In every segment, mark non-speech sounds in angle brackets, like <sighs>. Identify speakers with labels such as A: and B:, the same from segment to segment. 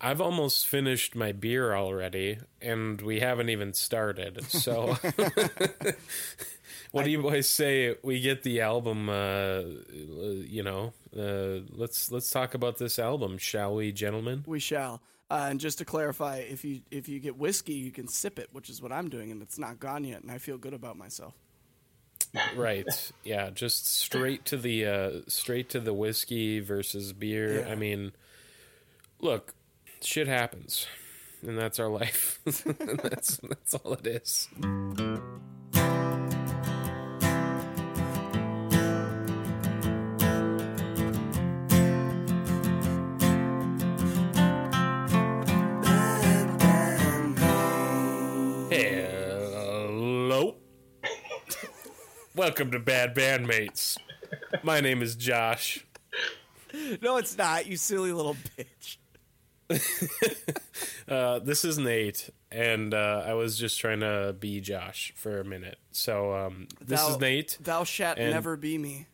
A: I've almost finished my beer already, and we haven't even started. So, <laughs> what do you boys say? We get the album. Uh, you know, uh, let's let's talk about this album, shall we, gentlemen?
B: We shall. Uh, and just to clarify, if you if you get whiskey, you can sip it, which is what I'm doing, and it's not gone yet, and I feel good about myself.
A: right. <laughs> Yeah. Just straight to the uh, straight to the whiskey versus beer.
B: Yeah.
A: I mean, look, shit happens, and that's our life. <laughs> that's that's all it is. Hello. Welcome to Bad Bandmates. My name is Josh.
B: No, it's not. You silly little bitch. <laughs>
A: Uh, this is Nate, and uh, I was just trying to be Josh for a minute. So um, this
B: Thou-
A: is Nate.
B: Thou shalt never be me.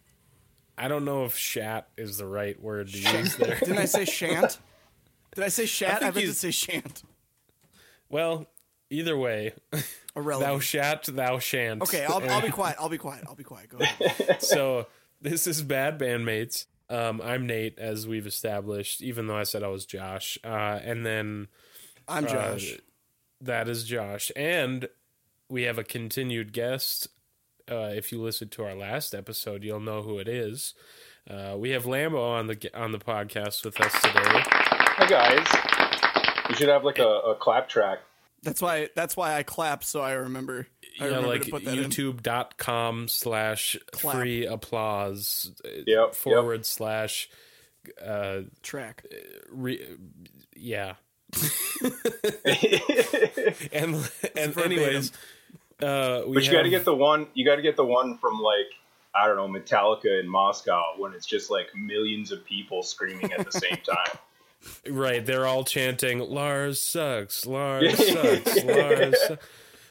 A: I don't know if "shat" is the right word to use there.
B: Didn't I say <laughs> shan't? Did I say shat? I,
A: think
B: meant to say shan't.
A: well, either way, <laughs> thou
B: Irrelevant.
A: shat, thou shan't.
B: okay, I'll, I'll be quiet. I'll be quiet. I'll be quiet. Go ahead.
A: so this is Bad Bandmates. Um, I'm Nate, as we've established, even though I said I was Josh. Uh, and then
B: I'm Josh.
A: Uh, that is Josh. And we have a continued guest. Uh, if you listened to our last episode, you'll know who it is. Uh, we have Lambo on the on the podcast with us today.
C: Hi guys. We should have like a, a clap track.
B: That's why. That's why I clapped, so I remember. I
A: Yeah,
B: remember
A: like
B: to put that in.
A: youtube.com slash free applause uh,
C: Yep,
A: forward slash uh
B: track.
A: re- yeah <laughs> and and anyways uh we
C: But you got to get the one. You got to get the one from like I don't know Metallica in Moscow when it's just like millions of people screaming at the same time.
A: Right, they're all chanting "Lars sucks, Lars <laughs> sucks, Lars." Su-.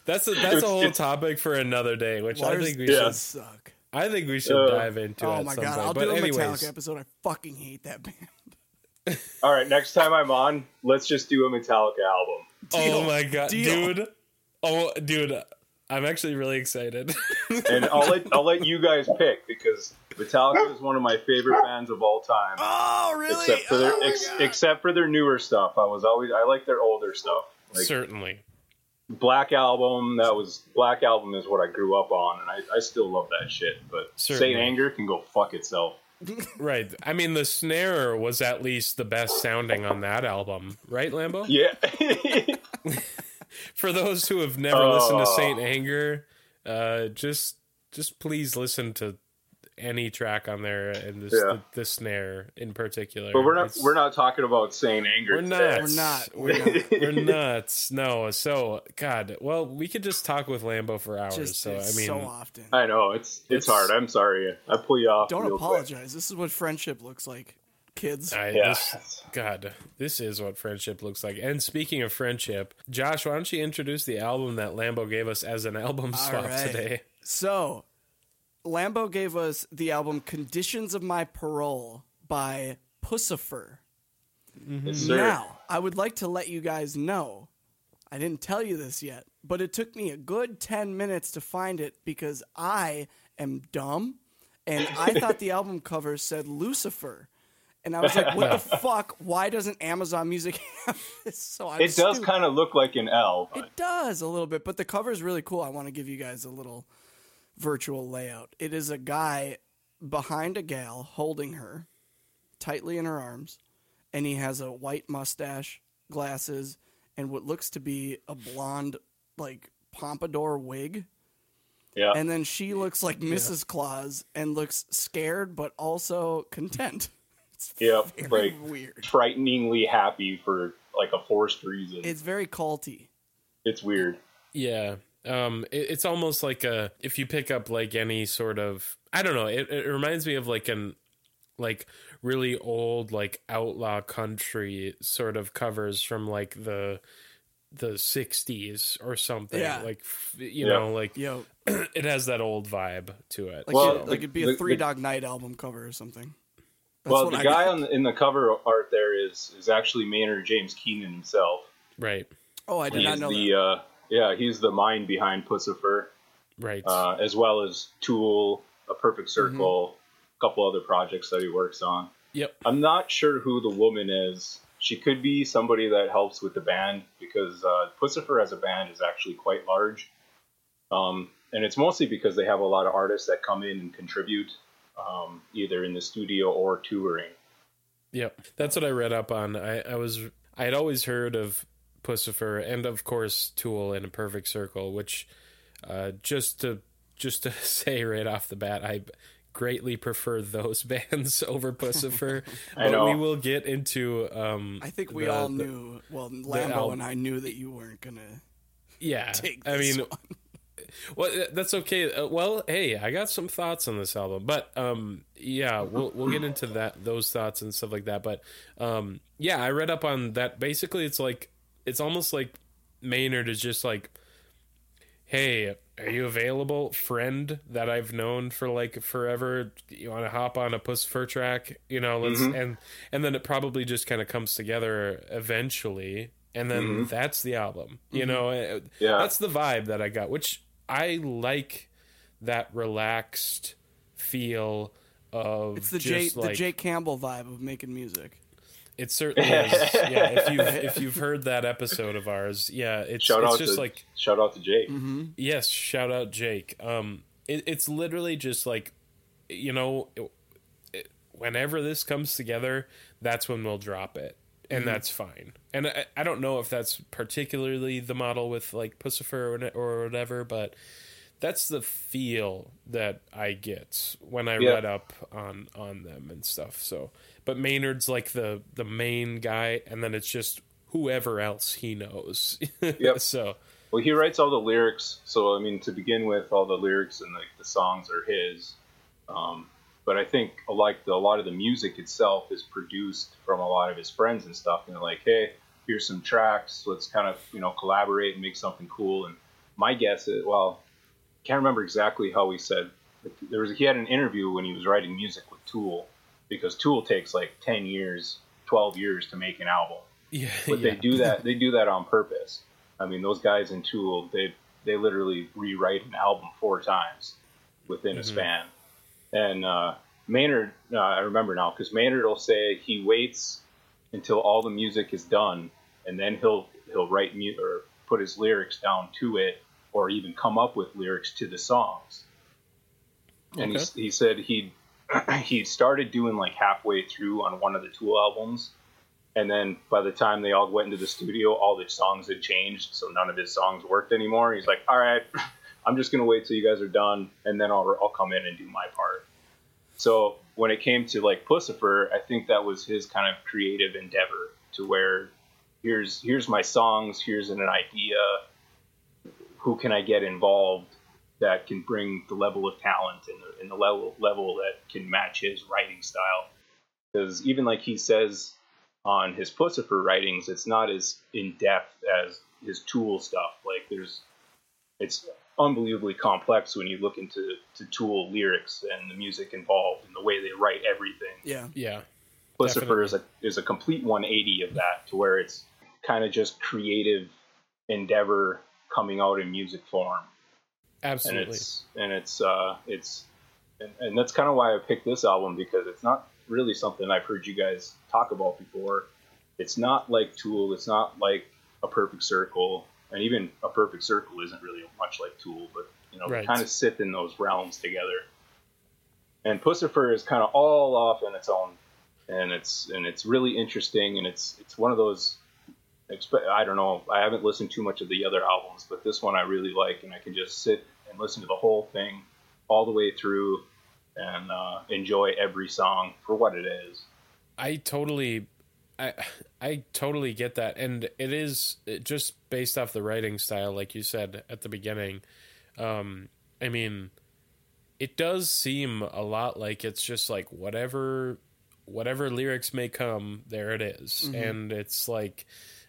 A: That's a that's a whole topic for another day, which I think we
C: Yeah.
A: should.
B: suck.
A: I think we should
C: Uh,
A: dive into.
B: Oh
A: at
B: my
A: some
B: god,
A: point.
B: I'll
A: but
B: do a
A: anyways,
B: Metallica episode. I fucking hate that band.
C: All right, next time I'm on, let's just do a Metallica album.
A: Oh my god,
B: Deal.
A: dude! Oh, dude, I'm actually really excited. <laughs>
C: And I'll let I'll let you guys pick because Metallica is one of my favorite bands of all time.
B: Oh really?
C: Except for their
B: Oh
C: ex, except for their newer stuff. I was always I like their older stuff. Like
A: Certainly,
C: Black Album, that was Black Album is what I grew up on, and I, I still love that shit. But
A: Certainly.
C: Saint Anger can go fuck itself. <laughs>
A: right. I mean, the snare was at least the best sounding on that album, right, Lambo?
C: Yeah, <laughs>
A: For those who have never listened to
C: Oh.
A: Saint Anger, uh, just just please listen to any track on there and this,
C: Yeah.
A: the, the snare in particular.
C: but we're not
A: It's-
C: we're not talking about Saint Anger.
A: We're not.
B: We're not.
A: We're,
B: We're not.
A: we're nuts. No. So God. Well, we could just talk with Lambo for hours.
B: Just
A: so I mean,
B: so often.
C: I know it's it's,
A: It's-
C: hard. I'm sorry. I pull you off.
B: Don't
C: real quick.
B: apologize. This is what friendship looks like, kids.
A: I,
C: Yeah.
A: this, God, this is what friendship looks like. And speaking of friendship, Josh, why don't you introduce the album that Lambo gave us as an album swap
B: right.
A: today?
B: So, Lambo gave us the album "Conditions of My Parole" by Puscifer.
C: Mm-hmm. Yes.
B: Now, I would like to let you guys know, I didn't tell you this yet, but it took me a good 10 minutes to find it because I am dumb and I thought the <laughs> album cover said Lucifer. And I was like, what the <laughs> fuck? Why doesn't Amazon Music <laughs> have this? So I'm
C: it does
B: stupid.
C: kind of look like an L. But
B: It does a little bit, but the cover is really cool. I want to give you guys a little virtual layout. It is a guy behind a gal holding her tightly in her arms, and he has a white mustache, glasses, and what looks to be a blonde, like pompadour wig.
C: yeah,
B: And then she looks like Mrs. Claus and looks scared but also content. It's
C: yeah,
B: very
C: like
B: weird.
C: frighteningly happy for like a forced reason. It's,
B: It's very culty.
C: It's weird.
A: Yeah. Um, it, it's almost like a if you pick up like any sort of I don't know. It, it reminds me of like an like really old like outlaw country sort of covers from like the the 60s or something
B: Yeah.
A: like you
C: Yeah.
A: know like
B: Yo, <clears throat>
A: it has that old vibe to it
B: like,
C: Well,
B: it, like
C: the-
B: it'd be a Three
C: the-
B: Dog Night album cover or something. That's
C: well, the
B: I
C: guy on the, in the cover art there is is actually Maynard James Keenan himself.
A: Right.
B: Oh, I did
C: He's
B: not know
C: the
B: that.
C: uh, yeah, he's the mind behind Puscifer,
A: Right.
C: uh, as well as Tool, A Perfect
B: Mm-hmm.
C: Circle, a couple other projects that he works on.
A: yep.
C: I'm not sure who the woman is. She could be somebody that helps with the band because uh, Puscifer as a band is actually quite large. Um, and it's mostly because they have a lot of artists that come in and contribute, um, either in the studio or touring.
A: Yep, that's what I read up on. I, I was I had always heard of Puscifer and of course Tool and a Perfect Circle, which uh, just to just to <laughs> say right off the bat, I greatly prefer those <laughs> bands over Puscifer. <laughs>
C: I
A: but
C: know.
A: we will get into. Um,
B: I think we
A: the-
B: all knew. Well, Lambo and I knew that you weren't gonna
A: Yeah,
B: take.
A: I mean,
B: one.
A: Well, uh, that's okay. Uh, well, hey, I got some thoughts on this album, but um, yeah, we'll we'll get into that those thoughts and stuff like that. But um, yeah, I read up on that. Basically, it's like it's almost like Maynard is just like, hey, are you available, friend that I've known for like forever? You want to hop on a Puscifer track? You know, let's and and then it probably just kind of comes together eventually. And then that's the album, you know. Uh,
C: Yeah.
A: That's the vibe that I got, which I like that relaxed feel of
B: It's the
A: just
B: Jay
A: like
B: the Jake Campbell vibe of making music.
A: it certainly is. <laughs> Yeah, if you've if you've heard that episode of ours, yeah, it's
C: Shout
A: it's just
C: to
A: like
C: shout out to Jake.
A: yes, shout out Jake. Um, it, it's literally just like, you know, it, it, whenever this comes together, that's when we'll drop it, and that's fine. And I, I don't know if that's particularly the model with like Puscifer or, or whatever, but that's the feel that I get when I
C: Yeah.
A: read up on on them and stuff. So, but Maynard's like the the main guy, and then it's just whoever else he knows. <laughs>
C: Yep.
A: so
C: Well, he writes all the lyrics, so I mean, to begin with, all the lyrics and like the songs are his. Um, but I think uh, like the, a lot of the music itself is produced from a lot of his friends and stuff. And they're like, hey, here's some tracks. Let's kind of you know collaborate and make something cool. And my guess is, well, can't remember exactly how he said. There was he had an interview when he was writing music with Tool, because Tool takes like ten years, twelve years to make an album
A: yeah,
C: but
A: yeah.
C: they do that they do that on purpose i mean those guys in tool they they literally rewrite an album four times within a mm-hmm. span and uh, maynard uh, i remember now because maynard will say he waits until all the music is done and then he'll he'll write mu- or put his lyrics down to it or even come up with lyrics to the songs and
A: Okay.
C: he, he said he <clears throat> he started doing like halfway through on one of the tool albums and then by the time they all went into the studio, all the songs had changed, so none of his songs worked anymore. He's like, "All right, I'm just gonna wait till you guys are done, and then I'll I'll come in and do my part." So when it came to like Puscifer, I think that was his kind of creative endeavor to where here's here's my songs, here's an idea, who can I get involved that can bring the level of talent and the, and the level level that can match his writing style. Because even like he says on his Puscifer writings, it's not as in depth as his Tool stuff. Like there's, it's unbelievably complex when you look into to Tool lyrics and the music involved and the way they write everything.
B: Yeah.
A: yeah.
C: Lucifer is a is a complete 180 of that to where it's kind of just creative endeavor coming out in music form Absolutely. and
A: Absolutely.
C: it's and it's uh it's and, and that's kind of why I picked this album because it's not really something I've heard you guys talk about before. It's not like Tool. It's not like a Perfect Circle, and even a Perfect Circle isn't really much like Tool, but you know
A: Right.
C: they kind of sit in those realms together. And Puscifer is kind of all off on its own, and it's and it's really interesting, and it's it's one of those. I don't know. I haven't listened too much of the other albums, but this one I really like, and I can just sit and listen to the whole thing all the way through and uh, enjoy every song for what it is.
A: I totally, I I totally get that, and it is it just based off the writing style, like you said at the beginning. Um, I mean, it does seem a lot like it's just like whatever, whatever lyrics may come, there it is. and it's like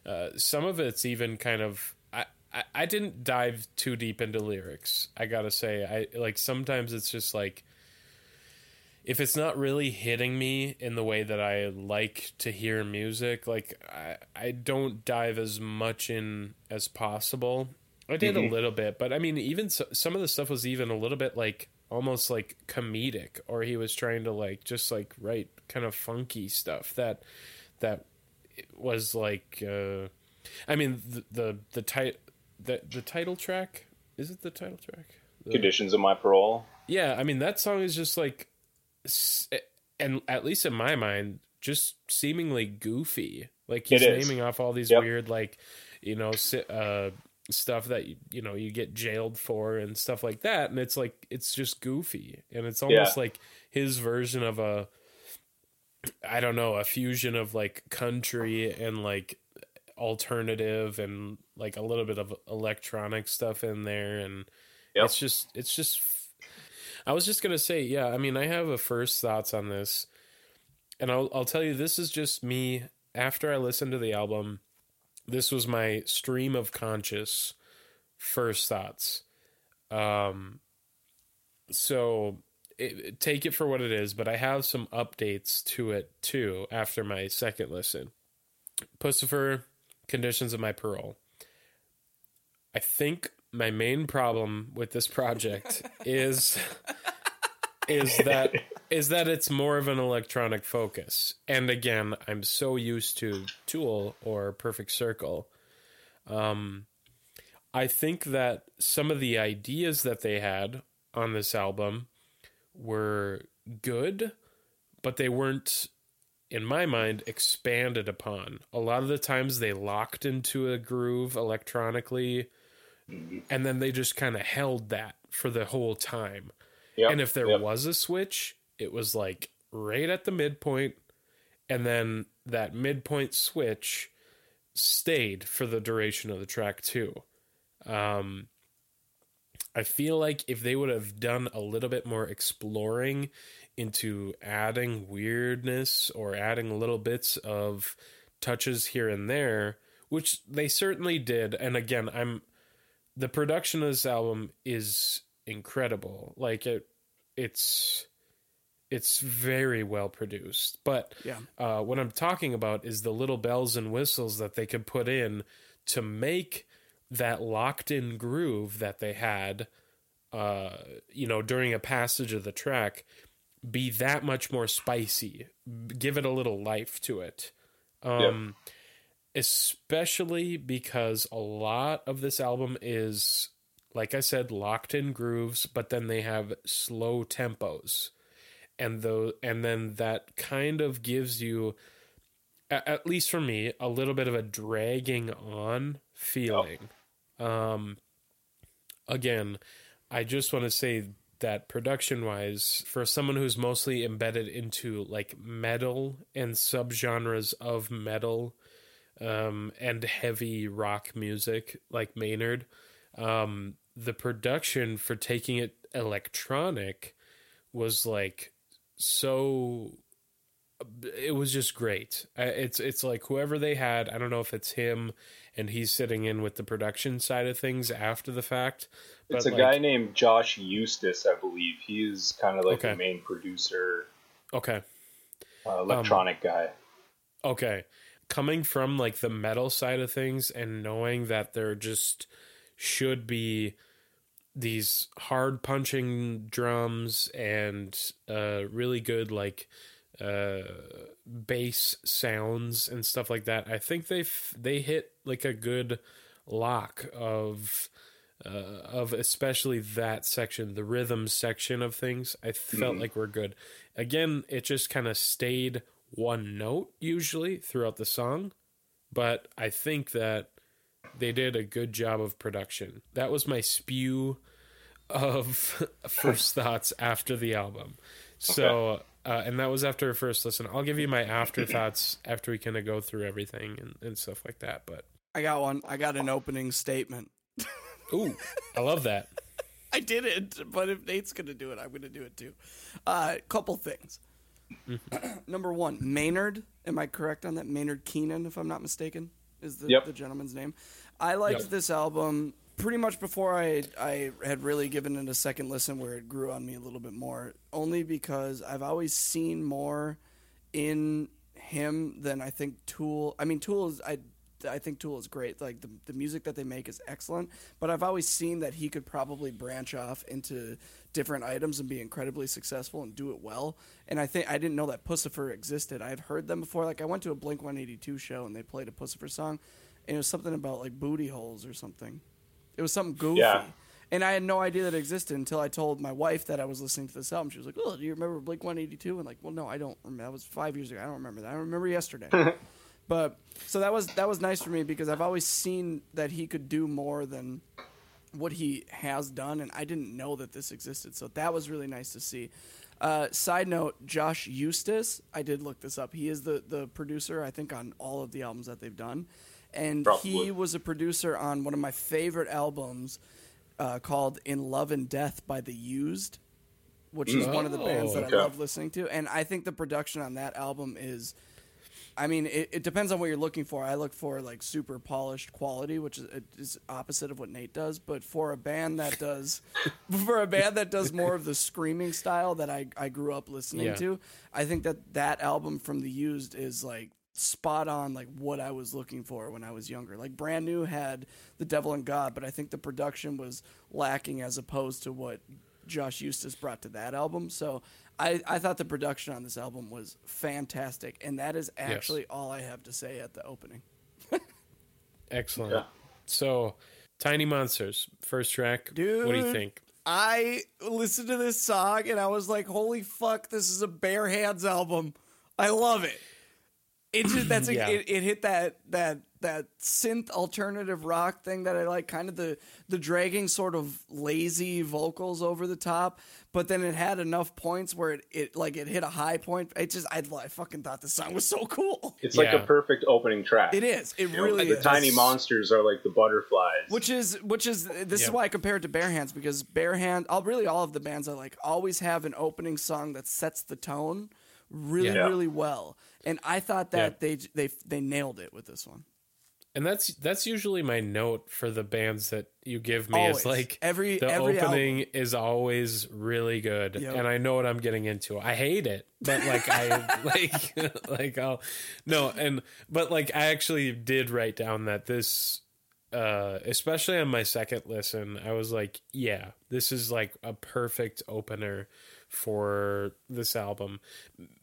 A: uh, some of it's even kind of. I, I, I didn't dive too deep into lyrics. I gotta say, I like sometimes it's just like if it's not really hitting me in the way that I like to hear music, like I, I don't dive as much in as possible. I did
C: Mhm.
A: a little bit, but I mean, even so, some of the stuff was even a little bit like almost like comedic, or he was trying to like just like write kind of funky stuff that that was like. Uh, I mean, the the the, tit- the the title track is it the title track? The-
C: Conditions of my parole.
A: yeah, I mean that song is just like, and at least in my mind, just seemingly goofy. Like he's naming off all these
C: Yep.
A: weird, like you know, uh, stuff that you, you know you get jailed for and stuff like that, and it's like it's just goofy, and it's almost
C: Yeah.
A: like his version of a, I don't know, a fusion of like country and like alternative and like a little bit of electronic stuff in there and
C: Yep.
A: it's just it's just I was just gonna say, yeah. I mean, I have a first thoughts on this, and I'll I'll tell you, this is just me. After I listened to the album, this was my stream of conscious first thoughts. Um, so it, take it for what it is, but I have some updates to it too after my second listen. Puscifer, conditions of my parole. I think my main problem with this project is is that is that it's more of an electronic focus. And again, I'm so used to Tool or Perfect Circle. Um I think that some of the ideas that they had on this album were good, but they weren't in my mind expanded upon. A lot of the times they locked into a groove electronically and then they just kind of held that for the whole time.
C: Yep.
A: And if there
C: yep.
A: was a switch, it was like right at the midpoint, and then that midpoint switch stayed for the duration of the track too. Um, I feel like if they would have done a little bit more exploring into adding weirdness or adding little bits of touches here and there, which they certainly did, and again, I'm the production of this album is incredible. Like it, it's it's very well produced. But
B: Yeah.
A: uh, what I'm talking about is the little bells and whistles that they could put in to make that locked in groove that they had, uh, you know, during a passage of the track, be that much more spicy. Give it a little life to it. Um, especially because a lot of this album is like I said locked in grooves but then they have slow tempos. And though and then that kind of gives you at least for me a little bit of a dragging on feeling. Um again I just want to say that production wise for someone who's mostly embedded into like metal and subgenres of metal um, and heavy rock music like Maynard. Um, the production for taking it electronic was like so. It was just great. It's it's like whoever they had. I don't know if it's him, and he's sitting in with the production side of things after the fact.
C: It's a
A: like-
C: guy named Josh Eustace, I believe. He's kind of like
A: Okay.
C: the main producer,
A: Okay,
C: uh, electronic guy.
A: okay. Coming from like the metal side of things and knowing that there just should be these hard punching drums and uh really good like uh bass sounds and stuff like that i think they f- they hit like a good lock of uh, of especially that section the rhythm section of things i felt
C: Mhm.
A: like we're good again it just kind of stayed one note usually throughout the song but i think that they did a good job of production that was my spew of <laughs> first thoughts after the album so uh, and that was after first listen i'll give you my afterthoughts <clears throat> after we kind of go through everything and, and stuff like that but
B: I got one. I got an opening statement.
A: ooh i love that <laughs>
B: I did it, but if Nate's gonna do it, I'm gonna do it too. Uh, couple things. <clears throat> Number one, Maynard. Am I correct on that? Maynard Keenan, if I'm not mistaken, is the,
C: Yep.
B: the gentleman's name. I liked
A: Yep.
B: this album pretty much before I I had really given it a second listen where it grew on me a little bit more. Only because I've always seen more in him than I think Tool. I mean, Tool is I. I think Tool is great. Like the the music that they make is excellent, but I've always seen that he could probably branch off into different items and be incredibly successful and do it well. And I think I didn't know that Puscifer existed. I had heard them before. Like I went to a Blink One Eighty Two show and they played a Puscifer song, and it was something about like booty holes or something. It was something goofy.
C: Yeah.
B: And I had no idea that it existed until I told my wife that I was listening to this album. She was like, "Oh, do you remember Blink 182?" And like, "Well, no, I don't remember. That was five years ago. I don't remember that. I remember yesterday." <laughs> but so that was that was nice for me because I've always seen that he could do more than what he has done, and I didn't know that this existed. So that was really nice to see. Uh, side note: Josh Eustace. I did look this up. He is the the producer, I think, on all of the albums that they've done, and he was a producer on one of my favorite albums uh, called "In Love and Death" by The Used, which is one of the bands that
C: okay.
B: I love listening to, and I think the production on that album is. I mean, it, it depends on what you're looking for. I look for like super polished quality, which is, is opposite of what Nate does. But for a band that does, <laughs> for a band that does more of the screaming style that I, I grew up listening
A: Yeah.
B: to, I think that that album from the Used is like spot on, like what I was looking for when I was younger. Like brand new had the Devil and God, but I think the production was lacking as opposed to what Josh Eustace brought to that album. So I, I thought the production on this album was fantastic, and that is actually all I have to say at the opening. <laughs>
A: Excellent.
C: Yeah.
A: So, Tiny Monsters, first track. Dude, what do you think?
B: I listened to this song and I was like, "Holy fuck, this is a Bear Hands album." I love it. It just that's <laughs>
A: Yeah.
B: a, it, it hit that that that synth alternative rock thing that I like, kind of the the dragging sort of lazy vocals over the top, but then it had enough points where it, it like it hit a high point. It just I, I fucking thought the song was so cool.
C: It's like
A: Yeah.
C: a perfect opening track.
B: It is. It
C: You know,
B: really
C: the tiny monsters are like the butterflies.
B: Which is which is this is why I compare it to Bear Hands because Bear Hand, all really all of the bands I like always have an opening song that sets the tone really
C: Yeah.
B: really well, and I thought that they they they nailed it with this one.
A: And that's that's usually my note for the bands that you give me
B: Always.
A: is like
B: Every-
A: the
B: every
A: opening is always really good
B: Yep.
A: and I know what I'm getting into. I hate it, but like I <laughs> like <laughs> like I'll no and but like I actually did write down that this uh especially on my second listen, I was like, yeah, this is like a perfect opener for this album.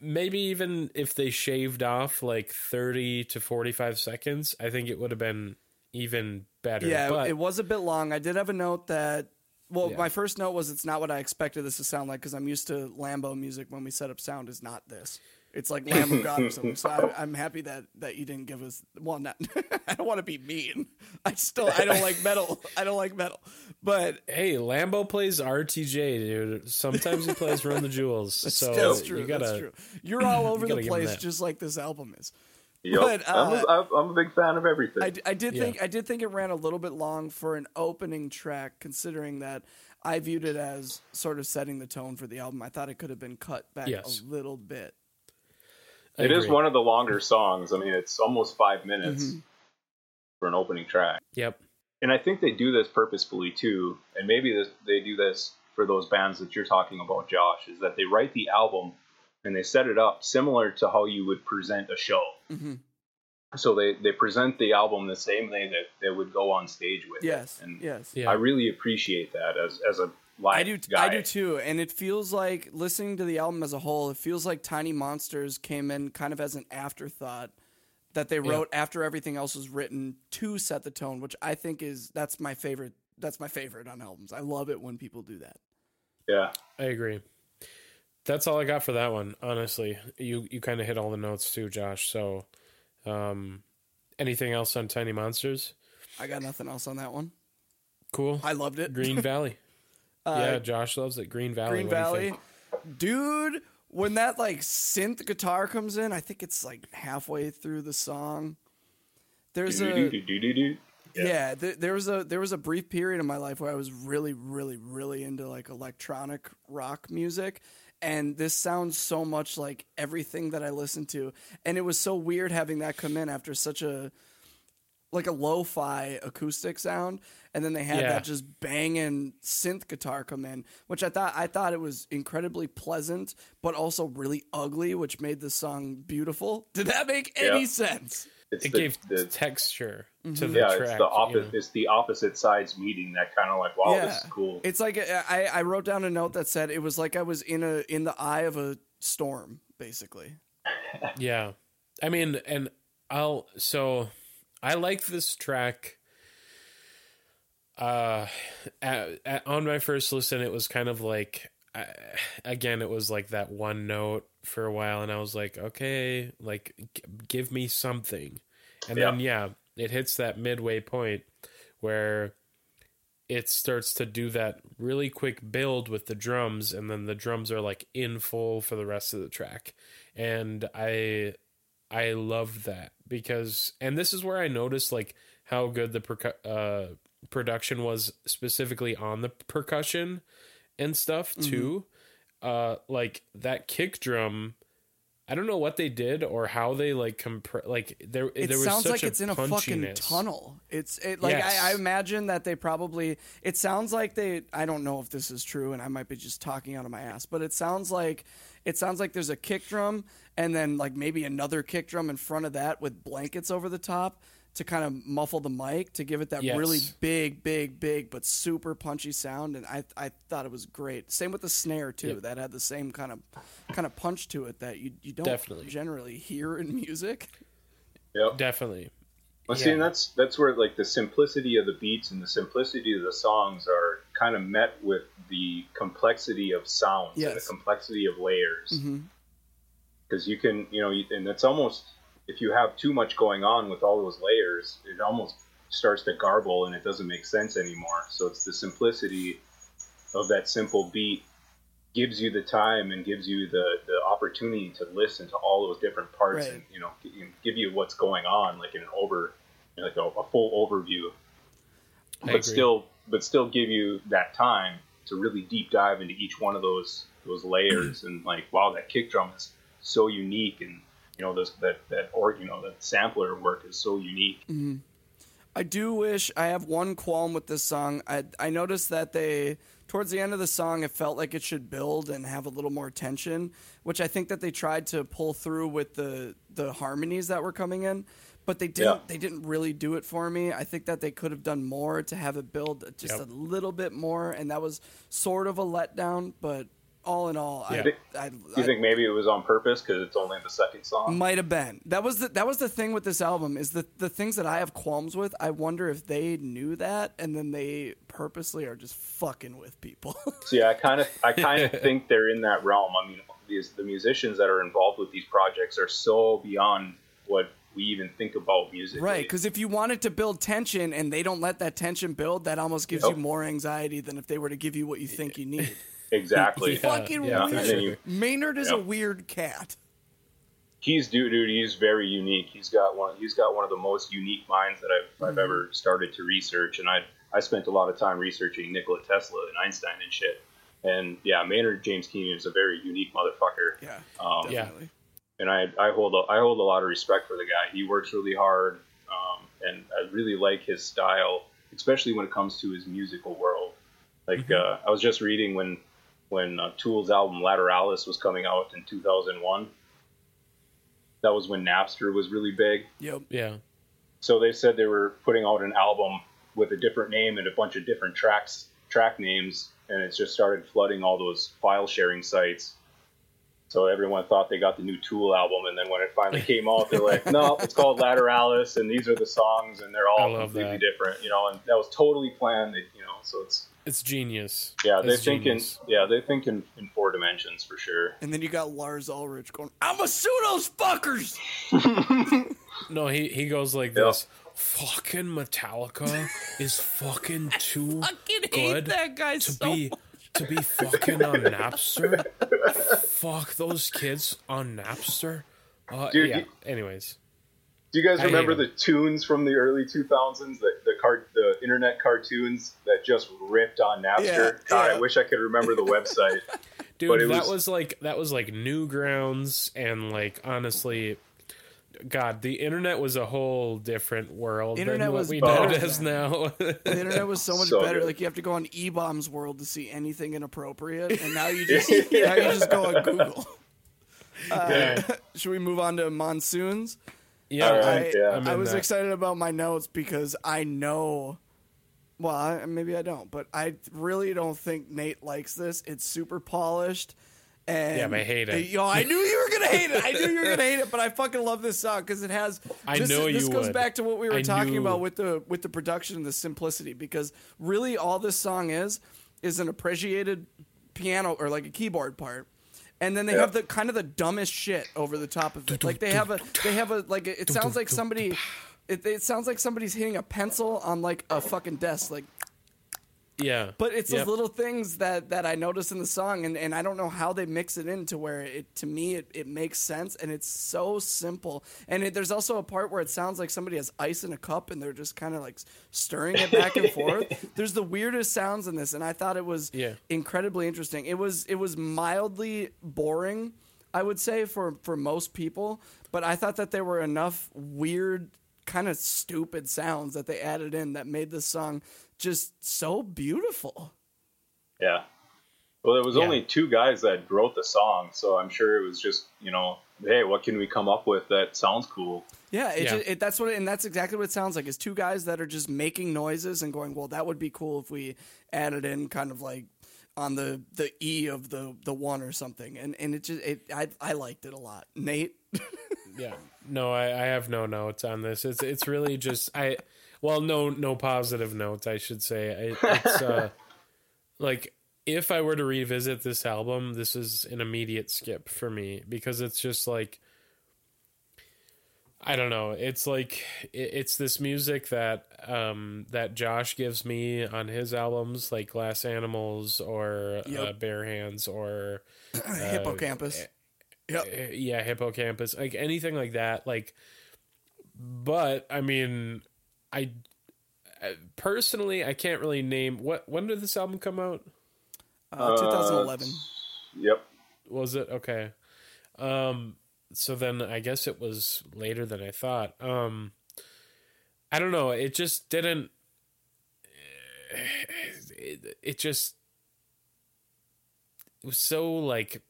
A: Maybe even if they shaved off like 30 to 45 seconds, I think it would have been even better.
B: Yeah,
A: but
B: it was a bit long. I did have a note that. Well,
A: Yeah.
B: my first note was it's not what I expected this to sound like because I'm used to Lambo music when we set up sound is not this. It's like Lamb of God or <laughs> something. So I, I'm happy that that you didn't give us. Well, not. <laughs> I don't want to be mean. I still I don't like metal. <laughs> I don't like metal. But
A: hey, Lambo plays RTJ, dude. Sometimes he plays Run the Jewels. so
B: that's true.
A: you gotta
B: that's true. You're all over
A: gotta
B: the place, just like this album is.
C: Yep.
B: but,
C: I'm,
B: uh,
C: a, I'm a big fan of everything.
B: I, d- I did
A: Yeah.
B: think I did think it ran a little bit long for an opening track, considering that I viewed it as sort of setting the tone for the album. I thought it could have been cut back
A: Yes.
B: a little bit.
A: I
C: It is
A: agree.
C: one of the longer songs. I mean, it's almost five minutes
B: Mm-hmm.
C: for an opening track.
A: Yep.
C: And I think they do this purposefully too. And maybe this, they do this for those bands that you're talking about, Josh, is that they write the album and they set it up similar to how you would present a show.
B: Mhm.
C: So they, they present the album the same way that they would go on stage with
B: Yes,
C: it. And
B: yes.
A: Yeah.
C: I really appreciate that as, as a live
B: I do.
C: guy.
B: I do too, and it feels like listening to the album as a whole. It feels like Tiny Monsters came in kind of as an afterthought that they wrote after everything else was written to set the tone, which I think is that's my favorite. That's my favorite on albums. I love it when people do that.
C: Yeah.
A: I agree. That's all I got for that one, honestly. You you kind of hit all the notes too, Josh. So um anything else on Tiny Monsters?
B: I got nothing else on that one.
A: Cool.
B: I loved it.
A: Green <laughs> Valley. Uh, yeah, Josh loves it. Green Valley.
B: Green
A: what do you
B: Valley, dude. When that like synth guitar comes in, I think it's like halfway through the song. There's a yeah, th- there was a there was a brief period in my life where I was really, really, really into like electronic rock music, and this sounds so much like everything that I listened to, and it was so weird having that come in after such a like a lo-fi acoustic sound, and then they had
A: Yeah.
B: that just banging synth guitar come in, which I thought I thought it was incredibly pleasant, but also really ugly, which made the song beautiful. Did that make any
C: Yeah.
B: sense?
C: It's
A: It
C: the,
A: gave
C: the
A: texture
B: Mm-hmm.
A: to the
C: yeah,
A: track.
C: it's the
A: you know?
C: opposite. It's the opposite sides meeting. That kind of like, wow,
B: yeah,
C: this is cool.
B: It's like I, I wrote down a note that said it was like I was in a in the eye of a storm, basically.
A: Yeah. I mean, and I'll so I like this track. Uh, at, at, on my first listen, it was kind of like, uh, again, it was like that one note for a while, and I was like, okay, like g- give me something, and then yeah, it hits that midway point where it starts to do that really quick build with the drums and then the drums are like in full for the rest of the track and i i love that because and this is where i noticed like how good the percu- uh, production was specifically on the percussion and stuff too. Uh like that kick drum I don't know what they did or how they like compre- like there
B: It
A: there was
B: sounds like it's in a fucking tunnel. It's it like
A: Yes.
B: I, I imagine that they probably. It sounds like they. I don't know if this is true, and I might be just talking out of my ass, but it sounds like it sounds like there's a kick drum and then like maybe another kick drum in front of that with blankets over the top to kind of muffle the mic to give it that
A: Yes.
B: really big, big, big but super punchy sound. And I I thought it was great. Same with the snare too.
A: Yep.
B: That had the same kind of kind of punch to it that you you don't
A: Definitely.
B: generally hear in music.
C: Yep.
A: Definitely.
C: Well, see, and that's that's where like the simplicity of the beats and the simplicity of the songs are kind of met with the complexity of sounds and the complexity of layers.
B: Mhm.
C: Because you can, you know, and it's almost if you have too much going on with all those layers, it almost starts to garble and it doesn't make sense anymore. So it's the simplicity of that simple beat gives you the time and gives you the, the opportunity to listen to all those different parts
B: Right.
C: and you know g- give you what's going on like in an over like a, a full overview
A: I
C: but
A: agree.
C: still but still give you that time to really deep dive into each one of those those layers and like wow that kick drum is so unique and you know this that that or you know that sampler work is so unique Mm-hmm.
B: I do wish I have one qualm with this song. I I noticed that they towards the end of the song it felt like it should build and have a little more tension, which I think that they tried to pull through with the the harmonies that were coming in, but they didn't
C: Yeah.
B: they didn't really do it for me. I think that they could have done more to have it build just
A: Yep.
B: a little bit more and that was sort of a letdown, but all in all,
A: Yeah.
B: I, I,
C: do you think maybe it was on purpose because it's only the second song
B: might have been. That was the that was the thing with this album is the the things that I have qualms with. I wonder if they knew that and then they purposely are just fucking with people. <laughs>
C: So yeah, I kind of I kind of think they're in that realm. I mean, these the musicians that are involved with these projects are so beyond what we even think about music.
B: right, because if you wanted to build tension and they don't let that tension build, that almost gives
C: Yep.
B: you more anxiety than if they were to give you what you think you need. <laughs>
C: exactly.
A: Yeah,
B: fucking
A: yeah,
C: for
B: weird.
C: sure.
B: Maynard is
C: Yeah.
B: a weird cat.
C: He's dude, dude. He's very unique. He's got one. He's got one of the most unique minds that I've, I've ever started to research. And I I spent a lot of time researching Nikola Tesla and Einstein and shit. And yeah, Maynard James Keenan is a very unique motherfucker.
B: Yeah,
C: Um,
A: Yeah.
B: definitely.
C: and I, I hold a, I hold a lot of respect for the guy. He works really hard, um, and I really like his style, especially when it comes to his musical world. Like uh, I was just reading when when uh, Tool's album Lateralus was coming out in 2001. That was when Napster was really big.
B: Yep.
A: Yeah.
C: So they said they were putting out an album with a different name and a bunch of different tracks track names, and it just started flooding all those file sharing sites. So everyone thought they got the new Tool album, and then when it finally <laughs> came out, they're like, "No, it's called Lateralus, and these are the songs, and they're all completely
A: that.
C: different." You know, and that was totally planned. You know, so it's
A: It's genius.
C: yeah, they
A: It's
C: think in yeah they think in, in four dimensions for sure.
B: And then you got Lars Ulrich going, "I'm a sue those fuckers." <laughs>
A: No, he he goes like
C: Yeah.
A: this. Fucking Metallica is fucking <laughs> too I
B: Fucking hate
A: good
B: that guy
A: to
B: so
A: be to be fucking on Napster. Fuck those kids on Napster. Uh,
C: Dude,
A: yeah.
C: you-
A: Anyways,
C: Do you guys
A: I
C: remember the tunes from the early 2000s, the the, car, the internet cartoons that just ripped on Napster?
B: Yeah,
C: God,
B: yeah.
C: I wish I could remember the website. <laughs>
A: dude,
C: But it
A: that
C: was-
A: was like that was like Newgrounds and like honestly, God, the internet was a whole different world
B: Internet
A: than what
B: was
A: we know
B: better
A: it is now.
B: The internet was so <laughs> much
C: So
B: better.
C: good.
B: Like you have to go on eBaum's World to see anything inappropriate, and now you <laughs> just now you just go on Google. Uh, should we move on to monsoons?
A: Yeah,
C: All right,
B: I,
C: yeah.
A: I'm
B: I
A: in
B: was
A: that.
B: excited about my notes because I know. Well, I, maybe I don't, but I really don't think Nate likes this. It's super polished, and
A: Yeah, I hate it.
B: Yo, I knew you were gonna hate it. I knew you were gonna hate it, but I fucking love this song because it has.
A: I
B: this,
A: know
B: This
A: you
B: goes
A: would.
B: back to what we were
A: I
B: talking
A: knew-
B: about with the with the production and the simplicity. Because really, all this song is is an appreciated piano or like a keyboard part. And then they
C: Yeah.
B: have the kind of the dumbest shit over the top of it. Like they have a, they have a like. It sounds like somebody, it, it sounds like somebody's hitting a pencil on like a fucking desk. Like
A: yeah.
B: but it's
A: Yep.
B: those little things that that I notice in the song, and, and I don't know how they mix it into where it to me it, it makes sense, and it's so simple. And it, there's also a part where it sounds like somebody has ice in a cup, and they're just kind of like stirring it back and forth. <laughs> There's the weirdest sounds in this, and I thought it was
A: Yeah.
B: incredibly interesting. It was it was mildly boring, I would say for for most people, but I thought that there were enough weird kind of stupid sounds that they added in that made this song just so beautiful.
C: Yeah. Well, there was
A: Yeah.
C: only two guys that wrote the song, so I'm sure it was just you know, hey, what can we come up with that sounds cool?
B: Yeah, it,
A: Yeah.
B: Just, it that's what it, and that's exactly what it sounds like. Is two guys that are just making noises and going, "Well, that would be cool if we added in kind of like on the the E of the the one or something." And and it just it I I liked it a lot. Nate, <laughs>
A: Yeah. No, I, I have no notes on this. It's it's really just I well no no positive notes I should say. It, it's uh <laughs> like if I were to revisit this album, this is an immediate skip for me because it's just like I don't know. It's like it, it's this music that um that Josh gives me on his albums like Glass Animals or uh, Bear Hands or <clears throat>
B: Hippo Campus. Yep.
A: uh, yeah Hippo Campus like anything like that like but i mean i I- personally i can't really name what when did this album come out?
B: Uh, 2011.
C: Yep.
A: was it? Okay. Um so then i guess it was later than i thought. Um i don't know. It just didn't <sighs> it, it just it was so like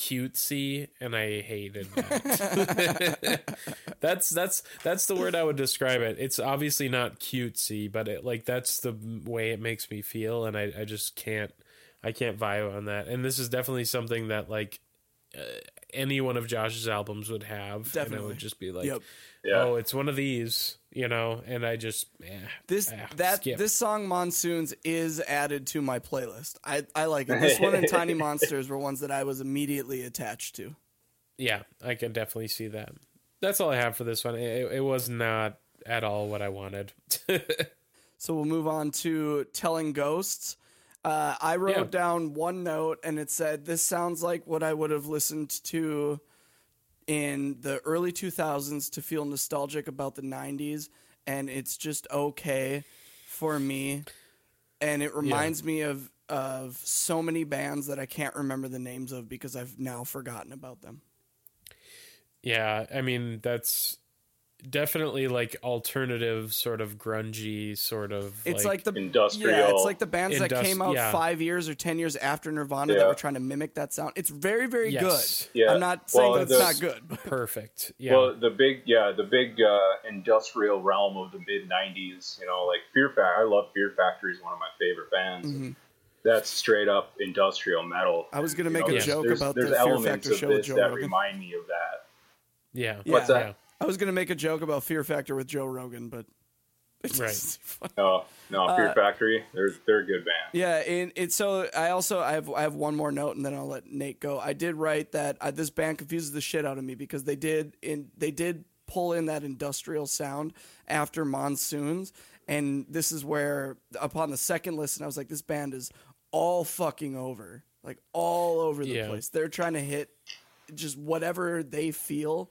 A: cutesy and i hated that. <laughs> That's that's that's the word i would describe it. It's obviously not cutesy but it like that's the way it makes me feel and i, I just can't i can't vibe on that. And this is definitely something that like uh, any one of josh's albums would have and i
B: Definitely.
A: would just be like
B: Yep.
C: Yeah.
A: oh it's one of these you know and i just eh,
B: This
A: ah,
B: that
A: skip.
B: this song Monsoons is added to my playlist. I I like it. This one and <laughs> Tiny Monsters were ones that I was immediately attached to.
A: Yeah, I can definitely see that. That's all I have for this one. It, it was not at all what I wanted. <laughs>
B: So we'll move on to Telling Ghosts. Uh, I wrote
A: Yeah.
B: down one note and it said, This sounds like what I would have listened to in the early 2000s to feel nostalgic about the 90s. And it's just okay for me. And it reminds me of, of so many bands that I can't remember the names of because I've now forgotten about them.
A: yeah, I mean that's definitely like alternative, sort of grungy, sort of.
B: It's like, the
C: industrial.
B: Yeah, it's like the bands that came out
A: yeah.
B: five years or ten years after Nirvana that were trying to mimic that sound. It's very, very
A: Yes.
B: good.
C: Yeah.
B: I'm not saying
C: Well,
B: that it's not good. but- <laughs>
A: perfect. Yeah,
C: Well, the big, yeah, the big uh, industrial realm of the mid '90s. You know, like Fear Factory. I love Fear Factory. is one of my favorite bands. That's straight up industrial metal.
B: Mm-hmm. I was gonna
C: You
B: make
C: know,
B: a
C: there's-
B: joke
C: there's-
B: about
C: there's
B: the Fear
C: elements
B: Factor
C: of
B: show with
C: this
B: Joe
C: that
B: Rogan.
C: remind me of that.
A: yeah,
C: What's
B: Yeah.
C: that?
B: I was gonna make a joke about Fear Factor with Joe Rogan, but <laughs> it's
A: Right.
B: just fun.
C: No, no, Fear
B: Uh,
C: Factory. They're they're a good band.
B: Yeah, and it's so I also I have I have one more note and then I'll let Nate go. I did write that uh, this band confuses the shit out of me because they did in they did pull in that industrial sound after monsoons, and this is where upon the second listen I was like, this band is all fucking over, like all over the
A: Yeah.
B: place. They're trying to hit just whatever they feel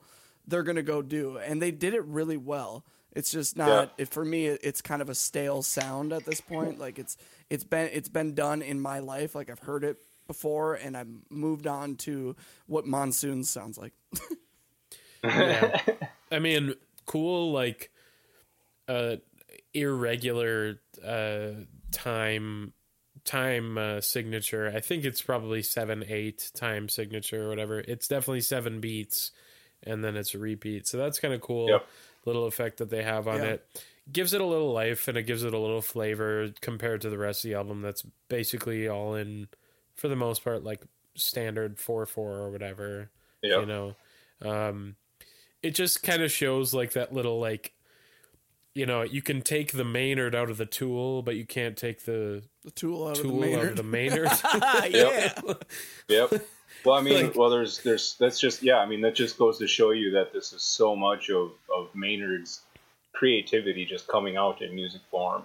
B: they're gonna go do, and they did it really well. It's just not it, for me. it- It's kind of a stale sound at this point. Like it's it's been it's been done in my life. Like I've heard it before, and I've moved on to what monsoons sounds like. <laughs>
A: Yeah. I mean, cool like uh irregular uh time time uh, signature. I think it's probably 7 8 time signature or whatever. It's definitely 7 beats and then it's a repeat. So that's kind of cool
C: Yep.
A: little effect that they have on
B: Yeah.
A: it. Gives it a little life and it gives it a little flavor compared to the rest of the album that's basically all in for the most part like standard 4 4 or whatever
C: Yeah.
A: you know um it just kind of shows like that little like you know you can take the maynard out of the tool but you can't take the
B: The tool out
A: tool
B: of the
A: out
B: Maynard.
A: of the <laughs> maynard
B: yeah.
C: Yep. <laughs> Well, I mean,
A: Like-
C: well, there's, there's, that's just, yeah. I mean, that just goes to show you that this is so much of of Maynard's creativity just coming out in music form,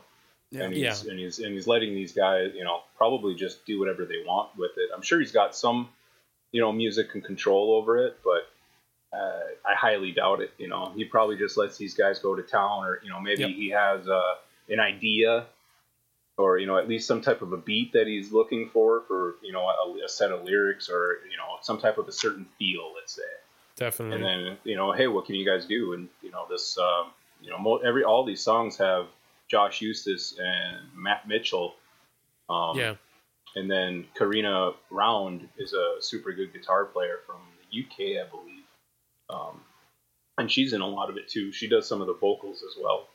B: Yeah.
C: and he's
A: Yeah.
C: and he's and he's letting these guys, you know, probably just do whatever they want with it. I'm sure he's got some, you know, music and control over it, but uh, I highly doubt it. You know, he probably just lets these guys go to town, or you know, maybe
A: Yep.
C: he has uh, an idea or you know at least some type of a beat that he's looking for for you know a, a set of lyrics or you know some type of a certain feel let's say.
A: Definitely.
C: And then you know hey what can you guys do? And you know this um, you know mo- every all these songs have josh eustis and mat mitchell um,
A: yeah.
C: and then carina round is a super good guitar player from the uk i believe um, and she's in a lot of it too she does some of the vocals as well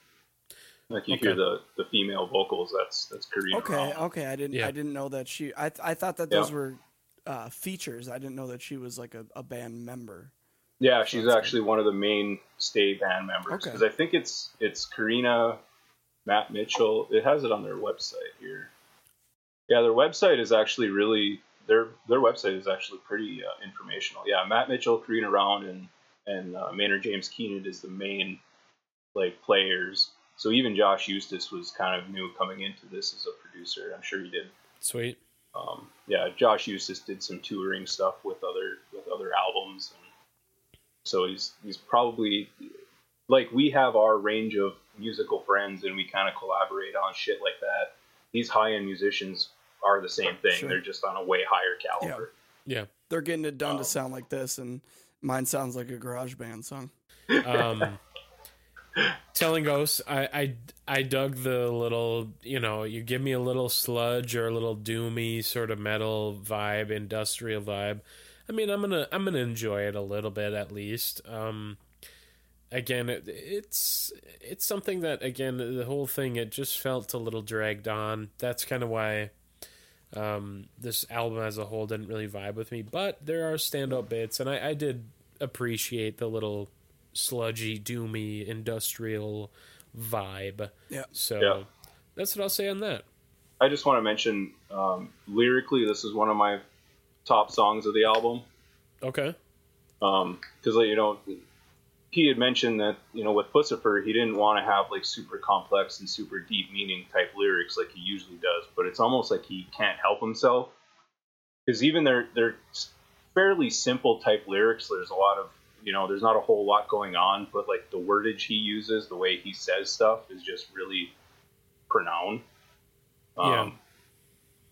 C: like you hear the the female vocals that's that's carina
B: Okay,
C: Round.
B: okay. I didn't.
A: Yeah.
B: I didn't know that she. I th- I thought that
C: Yeah.
B: those were uh, features. I didn't know that she was like a, a band member.
C: Yeah, she's
B: That's
C: actually one of the main stay band members
B: Okay.
C: because I think it's it's Carina, Mat Mitchell. It has it on their website here. Yeah, their website is actually really their their website is actually pretty uh, informational. Yeah, Mat Mitchell, Carina Round, and and uh, Maynard James Keenan is the main like players. So even Josh Eustis was kind of new coming into this as a producer. I'm sure he did
A: sweet
C: um, yeah, Josh Eustis did some touring stuff with other with other albums, and so he's he's probably like we have our range of musical friends, and we kind of collaborate on shit like that. These high end musicians are the same thing;
B: Sure.
C: they're just on a way higher caliber.
A: yeah
B: They're getting it done
C: Um,
B: to sound like this, and mine sounds like a garage band song.
A: um <laughs> telling ghosts I, I i dug the little you know you give me a little sludge or a little doomy sort of metal vibe industrial vibe. I mean i'm gonna i'm gonna enjoy it a little bit at least. Um again it, it's it's something that again the whole thing it just felt a little dragged on. That's kind of why um this album as a whole didn't really vibe with me but there are standout bits and i i did appreciate the little sludgy, doomy, industrial vibe.
B: Yeah.
A: So
C: Yeah.
A: that's what I'll say on that.
C: I just want to mention um, lyrically, this is one of my top songs of the album.
A: Okay.
C: because like, you know he had mentioned that you know with Puscifer he didn't want to have like super complex and super deep meaning type lyrics like he usually does, but it's almost like he can't help himself because even they're they're fairly simple type lyrics. There's a lot of you know there's not a whole lot going on, but like the wordage he uses, the way he says stuff is just really pronounced.
A: Yeah.
C: Um,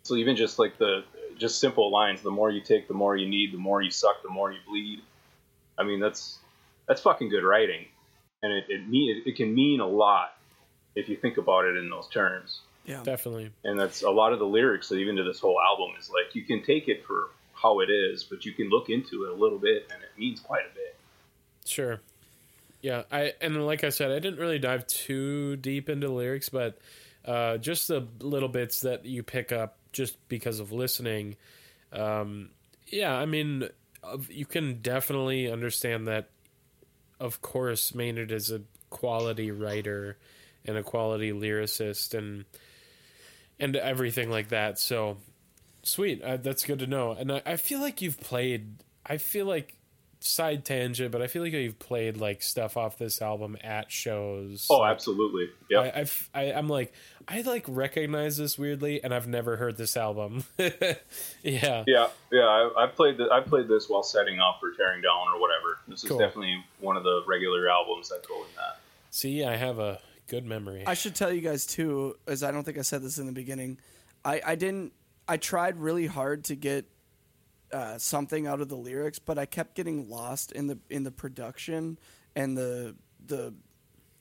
C: so even just like the just simple lines, the more you take, the more you need, the more you suck, the more you bleed. I mean, that's that's fucking good writing, and it it mean it can mean a lot if you think about it in those terms.
B: Yeah.
A: Definitely.
C: And that's a lot of the lyrics, that even to this whole album, is like you can take it for how it is, but you can look into it a little bit, and it means quite a bit.
A: Sure. Yeah, I and like I said, I didn't really dive too deep into lyrics, but uh, just the little bits that you pick up just because of listening. Um, yeah, I mean, you can definitely understand that. Of course, Maynard is a quality writer and a quality lyricist, and and everything like that. So sweet, uh, that's good to know. And I, I feel like you've played. I feel like side tangent, but I feel like you've played like stuff off this album at shows.
C: Oh, absolutely. Yeah.
A: I, I've, I, I'm like, I like recognize this weirdly, and I've never heard this album. <laughs> yeah,
C: Yeah, yeah. I, I played the, I played this while setting up or tearing down or whatever. This is definitely one of the regular albums that told in that.
A: See, I have a good memory.
B: I should tell you guys too, as I don't think I said this in the beginning. I, I didn't. I tried really hard to get uh, something out of the lyrics, but I kept getting lost in the in the production and the the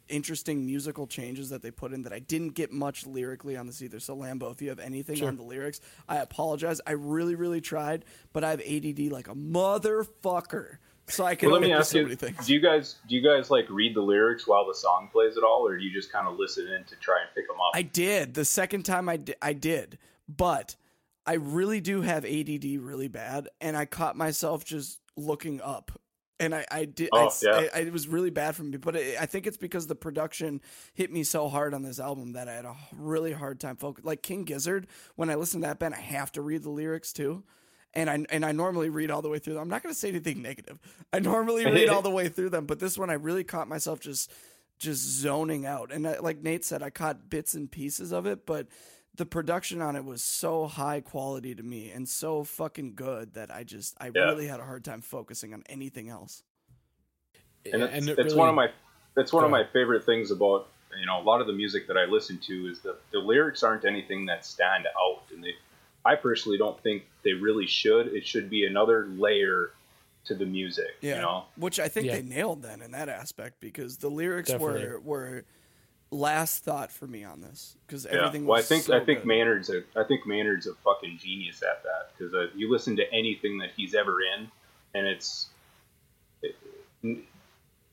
B: interesting musical changes that they put in that I didn't get much lyrically on this either. So Lambo, if you have anything
A: Sure.
B: on the lyrics, I apologize. I really, really tried, but I have ADD like a motherfucker. So I can
C: Well, let me ask
B: so
C: you. Do you guys do you guys like read the lyrics while the song plays at all, or do you just kind of listen in to try and pick them up?
B: I did. The second time I did, I did. But I really do have ADD really bad, and I caught myself just looking up. And I, I did.
C: Oh,
B: I,
C: yeah.
B: I, it was really bad for me, but it, I think it's because the production hit me so hard on this album that I had a really hard time focus. Like King Gizzard, when I listen to that band, I have to read the lyrics too, and I and I normally read all the way through them. I'm not going to say anything negative. I normally <laughs> read all the way through them, but this one I really caught myself just just zoning out. And I, like Nate said, I caught bits and pieces of it, but the production on it was so high quality to me and so fucking good that I just I
C: Yeah.
B: really had a hard time focusing on anything else.
C: and it's,
A: and it
C: it's
A: really-
C: one of my that's one
A: Go
C: of my favorite things about you know a lot of the music that I listen to is that the lyrics aren't anything that stand out, and they I personally don't think they really should. It should be another layer to the music.
B: Yeah,
C: You know,
B: which I think
A: Yeah.
B: they nailed then in that aspect because the lyrics
A: Definitely.
B: were were last thought for me on this because
C: yeah.
B: everything.
C: Well, I think
B: so
C: I think
B: good.
C: Maynard's a I think Maynard's a fucking genius at that because uh, you listen to anything that he's ever in, and it's it,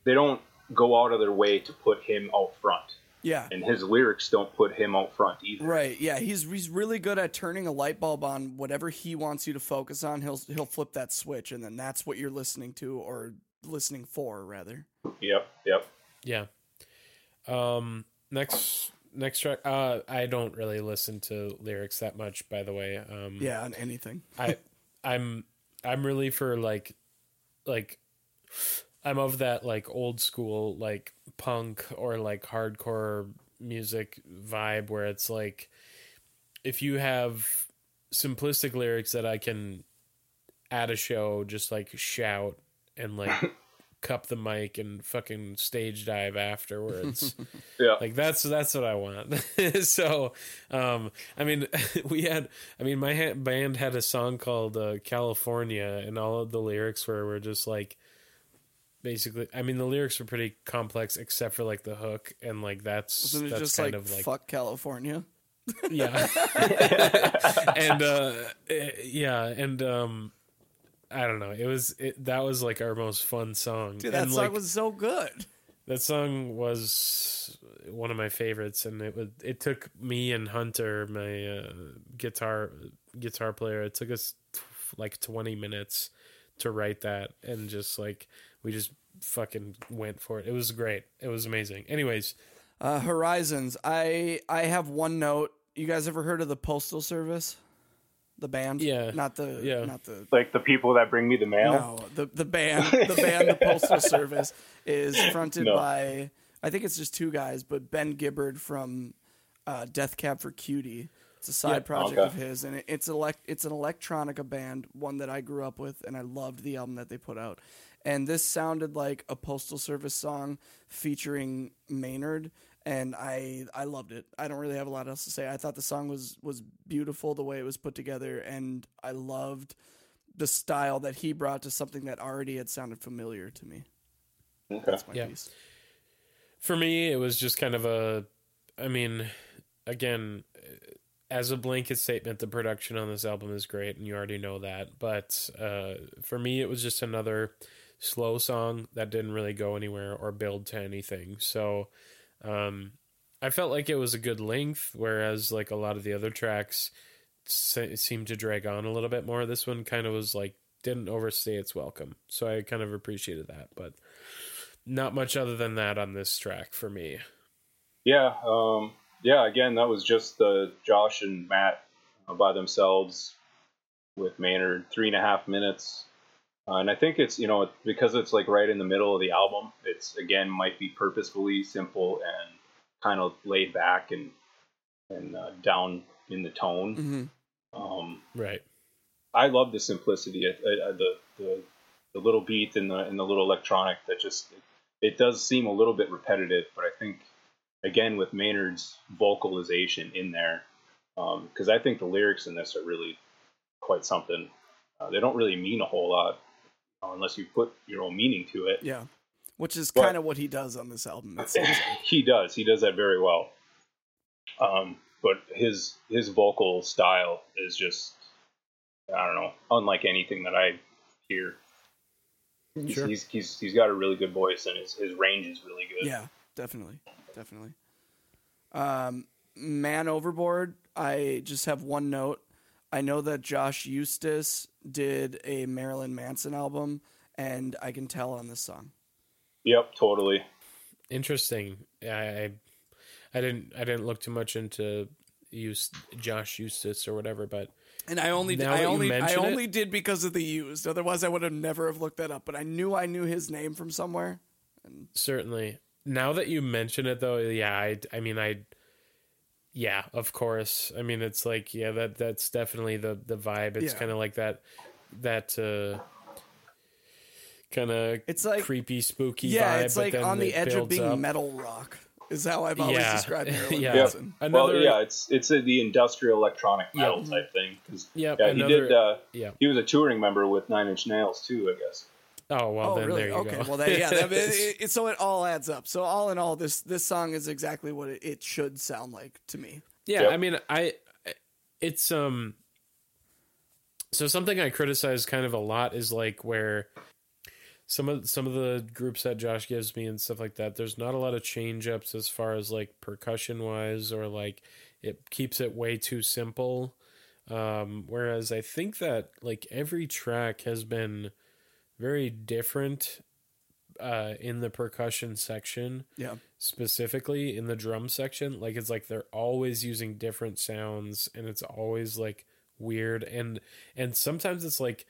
C: they don't go out of their way to put him out front,
B: Yeah,
C: and his lyrics don't put him out front either.
B: Right. Yeah, he's he's really good at turning a light bulb on whatever he wants you to focus on. He'll he'll flip that switch, and then that's what you're listening to or listening for, rather.
C: Yep. Yep.
A: Yeah. Um. Next. Next track. Uh, I don't really listen to lyrics that much, by the way. Um,
B: Yeah, on anything.
A: I, I'm, I'm really for like, like, I'm of that like old school like punk or like hardcore music vibe where it's like, if you have simplistic lyrics that I can, at a show, just like shout and like <laughs> cup the mic and fucking stage dive afterwards. <laughs> <laughs>
C: Yeah.
A: like that's that's what I want. <laughs> so, um, I mean, we had, I mean, my ha- band had a song called uh, California, and all of the lyrics were were just like, basically, I mean, the lyrics were pretty complex except for like the hook, and like that's
B: Wasn't it
A: that's
B: just
A: kind
B: like,
A: of like
B: fuck California?
A: yeah and uh eh, yeah and um i don't know it was it, that was like our most fun song
B: Dude, that
A: and
B: song
A: like
B: was so good.
A: that song was one of my favorites and it would it took me and hunter my uh, guitar guitar player it took us t- like 20 minutes to write that and just like we just fucking went for it it was great it was amazing anyways
B: Uh, Horizons. I I have one note. You guys ever heard of the Postal Service? The band?
A: Yeah.
B: Not the
A: Yeah.
B: not the
C: Like the people that bring me the mail.
B: No, the the band, the band, the Postal <laughs> Service is fronted
C: No.
B: by I think it's just two guys, but Ben Gibbard from uh, Death Cab for Cutie. It's a side
A: Yeah.
B: project
C: Okay.
B: of his, and it, it's elect it's an electronica band, one that I grew up with, and I loved the album that they put out. And this sounded like a Postal Service song featuring Maynard, and I I loved it. I don't really have a lot else to say. I thought the song was was beautiful the way it was put together, and I loved the style that he brought to something that already had sounded familiar to me.
C: Okay.
B: That's my
A: Yeah.
B: piece.
A: for me it was just kind of a i mean again as a blanket statement the production on this album is great and you already know that but uh, for me it was just another slow song that didn't really go anywhere or build to anything so um, i felt like it was a good length whereas like a lot of the other tracks se- seemed to drag on a little bit more this one kind of was like didn't overstay its welcome so i kind of appreciated that but not much other than that on this track for me.
C: Yeah, um, yeah. Again, that was just uh, Josh and Matt uh, by themselves with Maynard, three and a half minutes. Uh, and I think it's you know because it's like right in the middle of the album. It's again might be purposefully simple and kind of laid back and and uh, down in the tone.
B: hmm
C: Um,
A: Right.
C: I love the simplicity, uh, uh, the, the the little beat and the and the little electronic that just it, it does seem a little bit repetitive, but I think again with Maynard's vocalization in there, because I think the lyrics in this are really quite something. uh, they don't really mean a whole lot uh, unless you put your own meaning to it.
B: Yeah, which is kind of what he does on this album. Like. <laughs>
C: he does. He does that very well. Um, but his his vocal style is just I don't know, unlike anything that I hear. He's,
A: Sure.
C: he's, he's he's got a really good voice and his, his range is really good.
B: Yeah, definitely, definitely. Um, Man Overboard. I just have one note. I know that Josh Eustis did a Marilyn Manson album, and I can tell on this song.
C: Yep, totally.
A: Interesting. I, I I didn't I didn't look too much into use Josh Eustace or whatever, but
B: And I only,
A: Now
B: I
A: that you
B: only, I
A: mention it-
B: only did because of the used. Otherwise, I would have never have looked that up. But I knew I knew his name from somewhere.
A: certainly. Now that you mention it though, yeah, I I mean I yeah, of course. I mean it's like yeah, that that's definitely the the vibe. It's
B: Yeah.
A: kind of like that that uh kind of
B: It's like
A: creepy spooky
B: yeah,
A: vibe
B: it's
A: but
B: like
A: then
B: on the edge of being
A: up.
B: metal rock. Is how I've always
A: Yeah.
B: described <laughs> Marilyn
A: Yeah.
B: Manson.
A: Another
C: well, yeah, it's it's a, the industrial electronic metal
B: Yeah.
C: type thing. 'cause,
A: Yep,
C: yeah,
A: another-
C: he did. Uh,
A: yeah.
C: he was a touring member with Nine Inch Nails too, I guess.
A: Oh well,
B: oh,
A: then
B: really?
A: there you go.
B: okay.
A: go.
B: Well, that, yeah. That, <laughs> it, it, so it all adds up. So all in all, this this song is exactly what it, it should sound like to me.
A: Yeah,
C: Yep.
A: I mean, I it's um so something I criticize kind of a lot is like where some of some of the groups that Josh gives me and stuff like that. There's not a lot of change ups as far as like percussion wise, or like it keeps it way too simple. Um, whereas I think that like every track has been very different uh, in the percussion section
B: Yeah.
A: specifically in the drum section like it's like they're always using different sounds and it's always like weird and and sometimes it's like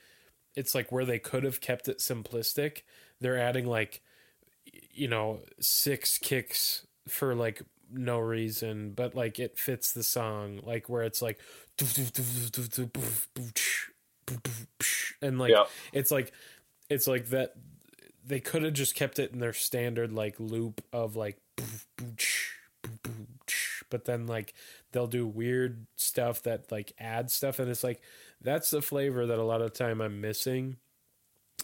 A: it's like where they could have kept it simplistic they're adding like you know six kicks for like no reason but like it fits the song like where it's like and like
C: Yeah.
A: it's like it's like that they could have just kept it in their standard like loop of like but then like they'll do weird stuff that like add stuff and it's like that's the flavor that a lot of time I'm missing.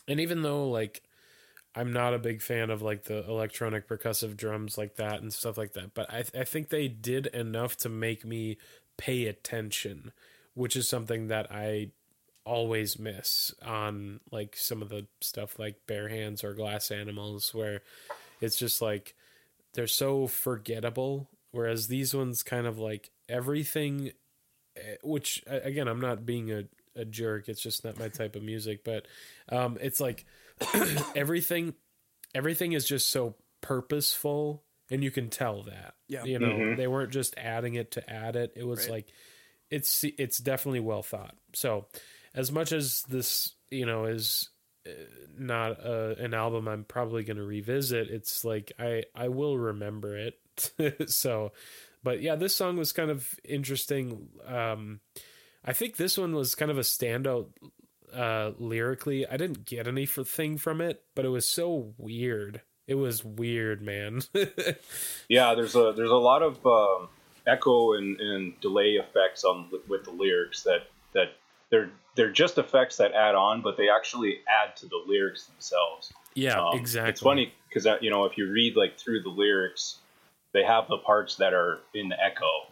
A: And even though like I'm not a big fan of like the electronic percussive drums like that and stuff like that but I I think they did enough to make me pay attention which is something that I always miss on like some of the stuff like bear hands or glass animals where it's just like they're so forgettable whereas these ones kind of like everything eh, which again i'm not being a, a jerk it's just not my type of music but um it's like <clears throat> everything everything is just so purposeful and you can tell that
B: Yeah.
A: you know
C: Mhm.
A: they weren't just adding it to add it it was
B: Right.
A: like it's it's definitely well thought so as much as this you know is uh, not uh, an album i'm probably going to revisit it's like i i will remember it. <laughs> So but yeah this song was kind of interesting. Um i think this one was kind of a standout uh lyrically. I didn't get anything from it but it was so weird. It was weird man. <laughs>
C: Yeah, there's a there's a lot of um, echo and, and delay effects on with the lyrics that that they're they're just effects that add on, but they actually add to the lyrics themselves.
A: yeah
C: Um,
A: exactly
C: It's funny because you know if you read like through the lyrics, they have the parts that are in the echo.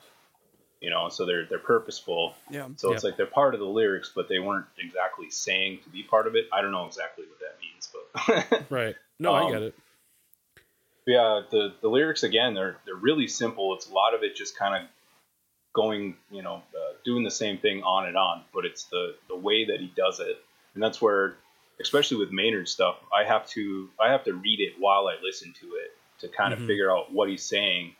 C: You know, so they're they're purposeful.
B: Yeah.
C: So it's like they're part of the lyrics, but they weren't exactly saying to be part of it. I don't know exactly what that means, but <laughs>
A: right no i
C: um,
A: get it
C: yeah, the the lyrics again, they're they're really simple. It's a lot of it just kind of going, you know, uh, doing the same thing on and on. But it's the the way that he does it, and that's where, especially with Maynard stuff, I have to I have to read it while I listen to it to kind of
A: Mhm.
C: figure out what he's saying,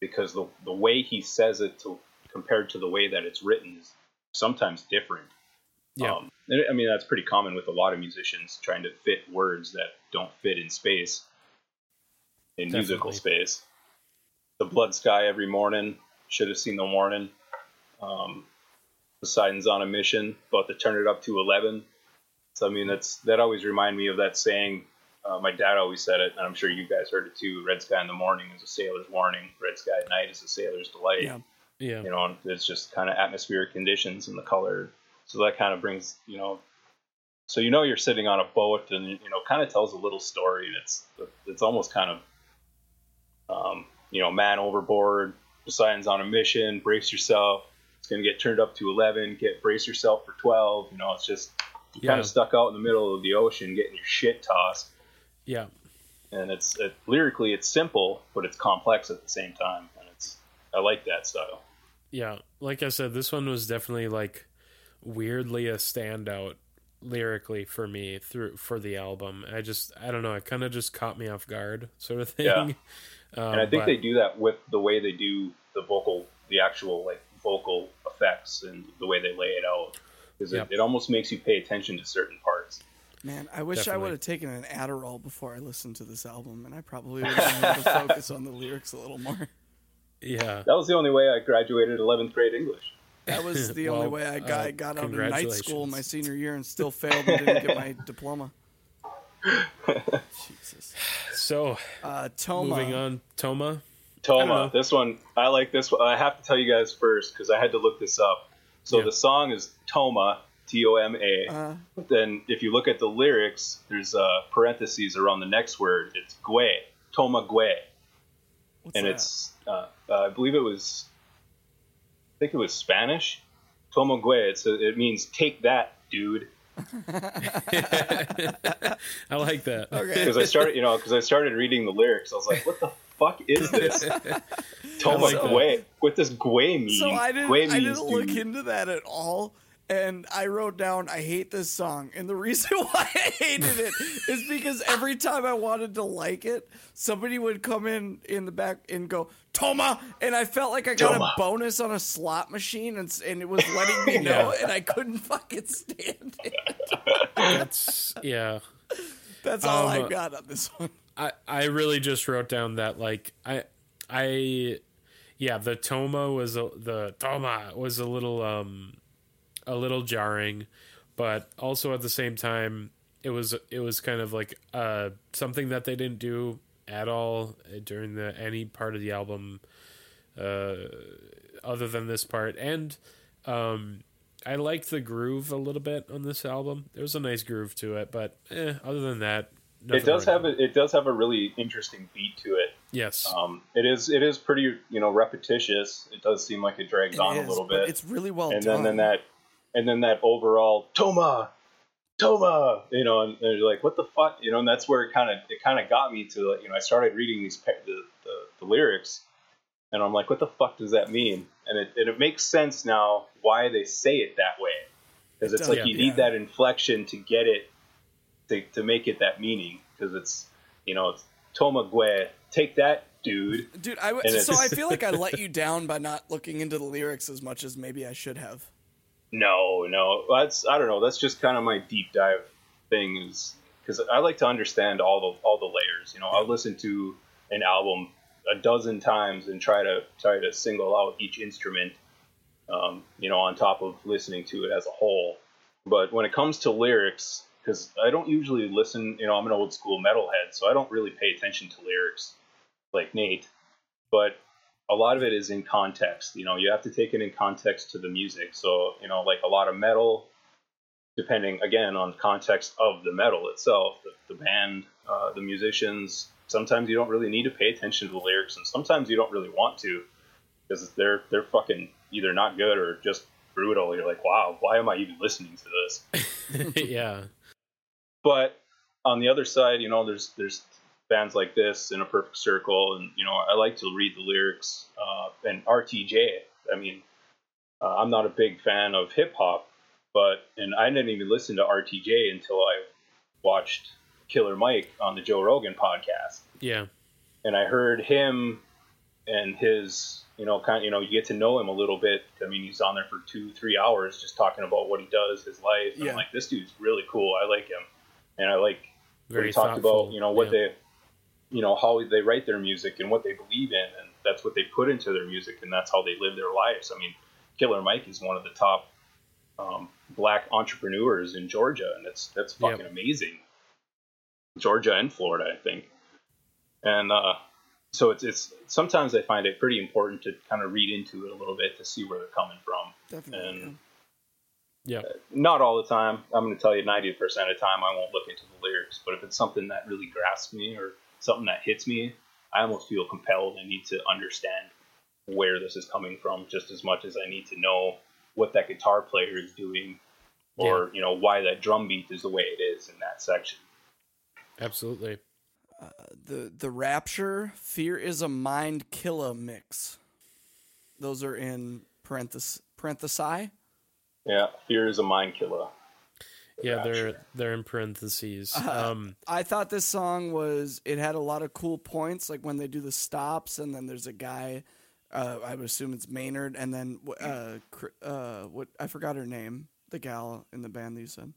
C: because the the way he says it to compared to the way that it's written is sometimes different.
A: yeah
C: Um, and I mean, that's pretty common with a lot of musicians trying to fit words that don't fit in space, in musical space. The blood sky every morning, should have seen the warning. Um, Poseidon's on a mission, about to turn it up to 11. So, I mean, that's that always remind me of that saying. Uh, my dad always said it, and I'm sure you guys heard it too. Red sky in the morning is a sailor's warning. Red sky at night is a sailor's delight
B: Yeah.
A: yeah
C: you know, it's just kind of atmospheric conditions and the color. So that kind of brings, you know, so you know you're sitting on a boat, and you know kind of tells a little story, and it's it's almost kind of um, you know man overboard, Poseidon's on a mission, brace yourself. It's gonna get turned up to eleven. Get brace yourself for twelve. You know, it's just
A: Yeah.
C: kind of stuck out in the middle of the ocean, getting your shit tossed.
A: Yeah.
C: And it's it, lyrically it's simple, but it's complex at the same time, and it's I like that style.
A: Yeah. Like I said, this one was definitely like weirdly a standout lyrically for me through for the album. I just I don't know, it kind of just caught me off guard sort of thing.
C: Yeah. <laughs>
A: Um,
C: and I think
A: but-
C: they do that with the way they do the vocal, the actual like vocal effects and the way they lay it out, because
A: Yep.
C: it, it almost makes you pay attention to certain parts.
B: Man, I wish I would have taken an Adderall before I listened to this album, and I probably would have been able to <laughs> focus on the lyrics a little more.
A: Yeah.
C: That was the only way I graduated 11th grade English.
B: That was <laughs> the only way I got,
A: uh,
B: got out of night school
A: congratulations.
B: my senior year and still failed and didn't get my <laughs> diploma. Jesus.
A: So
B: Uh, Toma.
A: moving on, Toma.
C: Toma, this one I like this one. I have to tell you guys first because I had to look this up. So
A: Yeah.
C: the song is Toma, T O M A.
B: Uh,
C: But then if you look at the lyrics, there's uh, parentheses around the next word. It's Gue, Toma Gue.
B: what's
C: and
B: that?
C: it's uh, uh, I believe it was I think it was Spanish. Tomogue. It's a, it means take that, dude. <laughs>
A: I like that.
B: Okay.
C: Because I started, you know, because I started reading the lyrics. I was like, what the fuck is this? Tomogue. What does Gue mean?
B: So I didn't, I didn't look
C: dude.
B: into that at all. And I wrote down, I hate this song. And the <laughs> reason why I hated it is because every time I wanted to like it, somebody would come in in the back and go, Toma! And I felt like I got
C: Toma.
B: a bonus on a slot machine and, and it was letting me <laughs> know, and I couldn't <laughs> fucking stand it.
A: That's yeah.
B: That's all I
A: Um,
B: got on this one.
A: I I really just wrote down that like I I yeah the Toma was a, the Toma was a little um a little jarring, but also at the same time it was it was kind of like uh something that they didn't do at all during the any part of the album uh other than this part and um I liked the groove a little bit on this album. There was a nice groove to it, but eh, other than that,
C: It does have a, it does have a really interesting beat to it.
A: Yes.
C: Um, it is it is pretty you know repetitious. It does seem like it drags
B: It
C: on
B: is,
C: a little bit.
B: It's really well
C: and
B: done.
C: then, then that and then that overall Toma, Toma, you know, and, and you're like, what the fuck, you know, and that's where it kind of it kind of got me to like, you know, I started reading these pa- the, the the lyrics, and I'm like, what the fuck does that mean? And it and it makes sense now why they say it that way, because
B: It
C: it's
B: does,
C: like you
B: yeah.
C: need that inflection to get it to to make it that meaning, because it's you know it's Toma Gue, take that, dude.
B: Dude, I w-
C: And
B: so I feel like I <laughs> let you down by not looking into the lyrics as much as maybe I should have.
C: No, no, that's I don't know. That's just kind of my deep dive thing is because I like to understand all the all the layers. You know, I'll listen to an album a dozen times and try to try to single out each instrument. Um, you know, on top of listening to it as a whole. But when it comes to lyrics, because I don't usually listen. You know, I'm an old school metalhead, so I don't really pay attention to lyrics like Nate. But a lot of it is in context. You know, you have to take it in context to the music. So, you know, like a lot of metal, depending again on the context of the metal itself, the, the band, uh, the musicians. Sometimes you don't really need to pay attention to the lyrics, and sometimes you don't really want to because they're they're fucking either not good or just brutal. You're like, wow, why am I even listening to this? <laughs>
A: yeah.
C: But on the other side, you know, there's there's bands like this in a perfect circle, and you know, I like to read the lyrics. Uh, and RTJ, I mean, uh, I'm not a big fan of hip hop, but and I didn't even listen to RTJ until I watched Killer Mike on the Joe Rogan podcast,
A: Yeah.
C: and I heard him and his, you know, kind, of, you know, you get to know him a little bit. I mean, he's on there for two, three hours just talking about what he does, his life.
B: Yeah.
C: I'm like, this dude's really cool. I like him, and I like what
A: Very
C: he talked about, you know, what
A: yeah.
C: they, you know, how they write their music and what they believe in, and that's what they put into their music, and that's how they live their lives. I mean, Killer Mike is one of the top um, black entrepreneurs in Georgia, and that's that's
A: Yep.
C: fucking amazing. Georgia and Florida, I think, and uh, so it's it's sometimes I find it pretty important to kind of read into it a little bit to see where they're coming from.
B: Definitely.
C: And
A: Yeah.
C: Not all the time. I'm going to tell you 90% of the time I won't look into the lyrics, but if it's something that really grasps me or something that hits me, I almost feel compelled. I need to understand where this is coming from just as much as I need to know what that guitar player is doing or,
A: Yeah.
C: you know, why that drum beat is the way it is in that section.
A: Absolutely.
B: Uh, the the Rapture Fear is a Mind Killer mix. Those are in parenthesis parenthesi.
C: Yeah, fear is a mind killer.
A: Yeah, they're they're in parentheses.
B: Uh,
A: Um,
B: I thought this song was it had a lot of cool points, like when they do the stops, and then there's a guy. Uh, I would assume it's Maynard, and then uh, uh, what I forgot her name, the gal in the band that you said.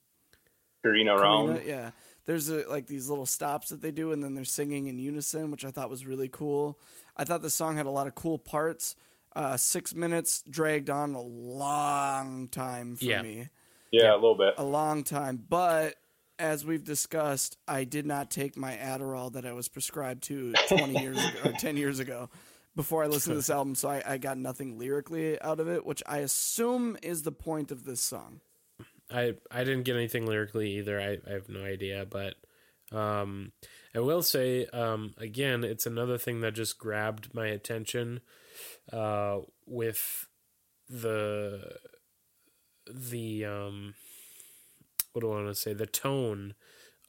C: Carina Round.
B: Carina, yeah. There's a, like these little stops that they do, and then they're singing in unison, which I thought was really cool. I thought the song had a lot of cool parts. Uh, six minutes dragged on a long time for
A: Yeah.
B: me,
C: Yeah, a little bit.
B: a long time. But as we've discussed, I did not take my Adderall that I was prescribed to 20 years ago or 10 years ago before I listened to this album, so I, I got nothing lyrically out of it, which I assume is the point of this song.
A: I I didn't get anything lyrically either. I, I have no idea, but um, I will say um, again, it's another thing that just grabbed my attention uh, with the the um, what do I want to say? The tone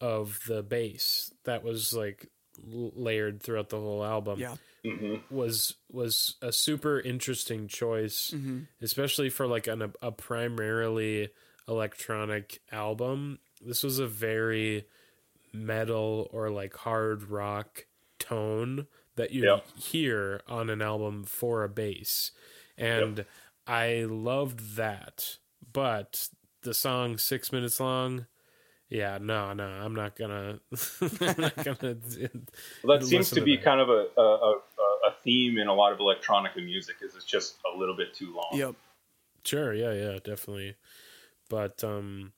A: of the bass that was like layered throughout the whole album
B: Yeah.
C: hmm
A: was was a super interesting choice,
B: Mm-hmm.
A: especially for like an, a primarily electronic album. This was a very metal or like hard rock tone that you
C: Yep.
A: hear on an album for a bass, and I loved that. But the song six minutes long. Yeah, no, no, I'm not gonna. <laughs> I'm not gonna. <laughs>
C: Well, that seems to
A: to
C: be
A: that.
C: kind of a, a, a, a theme in a lot of electronica music is it's just a little bit too long.
B: Yep.
A: Sure, yeah, yeah, definitely. But um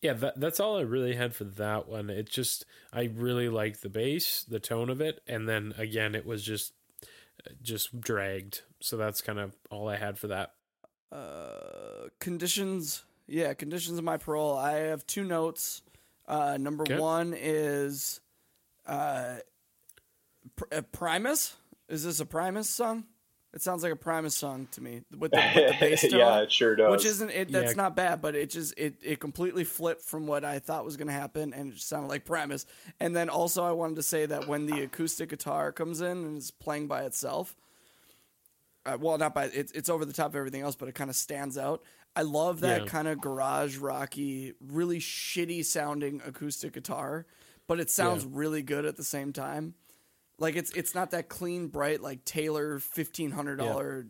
A: yeah, that that's all I really had for that one. It just I really liked the bass, the tone of it, and then again it was just just dragged. So that's kind of all I had for that.
B: Uh, conditions. Yeah, conditions of my parole. I have two notes. Uh, number
A: Okay.
B: one is uh, Pr- uh, Primus. Is this a Primus song? It sounds like a Primus song to me with the, with the bass <laughs> tone.
C: yeah, it sure does.
B: Which isn't it? That's
A: Yeah.
B: not bad, but it just it it completely flipped from what I thought was going to happen, and it sounded like Primus. And then also, I wanted to say that when the acoustic guitar comes in and is playing by itself, uh, well, not by it's it's over the top of everything else, but it kind of stands out. I love that
A: Yeah.
B: kind of garage rocky, really shitty sounding acoustic guitar, but it sounds
A: Yeah.
B: really good at the same time. Like it's it's not that clean, bright like Taylor fifteen hundred dollar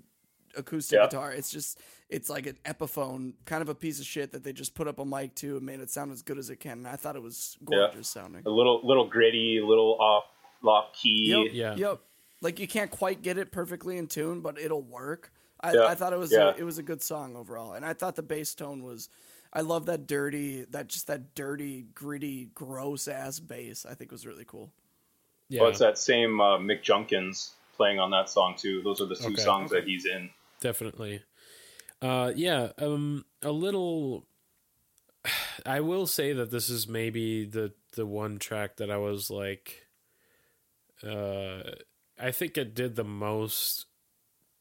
B: acoustic
C: Yeah.
B: guitar. It's just it's like an Epiphone, kind of a piece of shit that they just put up a mic to and made it sound as good as it can. And I thought it was gorgeous sounding.
C: a little little gritty, a little off off key.
B: Yep.
A: Yeah.
B: Yep. Like you can't quite get it perfectly in tune, but it'll work. I,
C: Yeah.
B: I thought it was
C: Yeah.
B: a, it was a good song overall, and I thought the bass tone was. I love that dirty, that just that dirty, gritty, gross ass bass. I think was really cool.
A: Yeah.
C: Well, it's that same uh, Mick Junkins playing on that song too. Those are the two
A: Okay.
C: songs
B: Okay.
C: that he's in.
A: definitely uh yeah um a little <sighs> i will say that this is maybe the the one track that i was like uh i think it did the most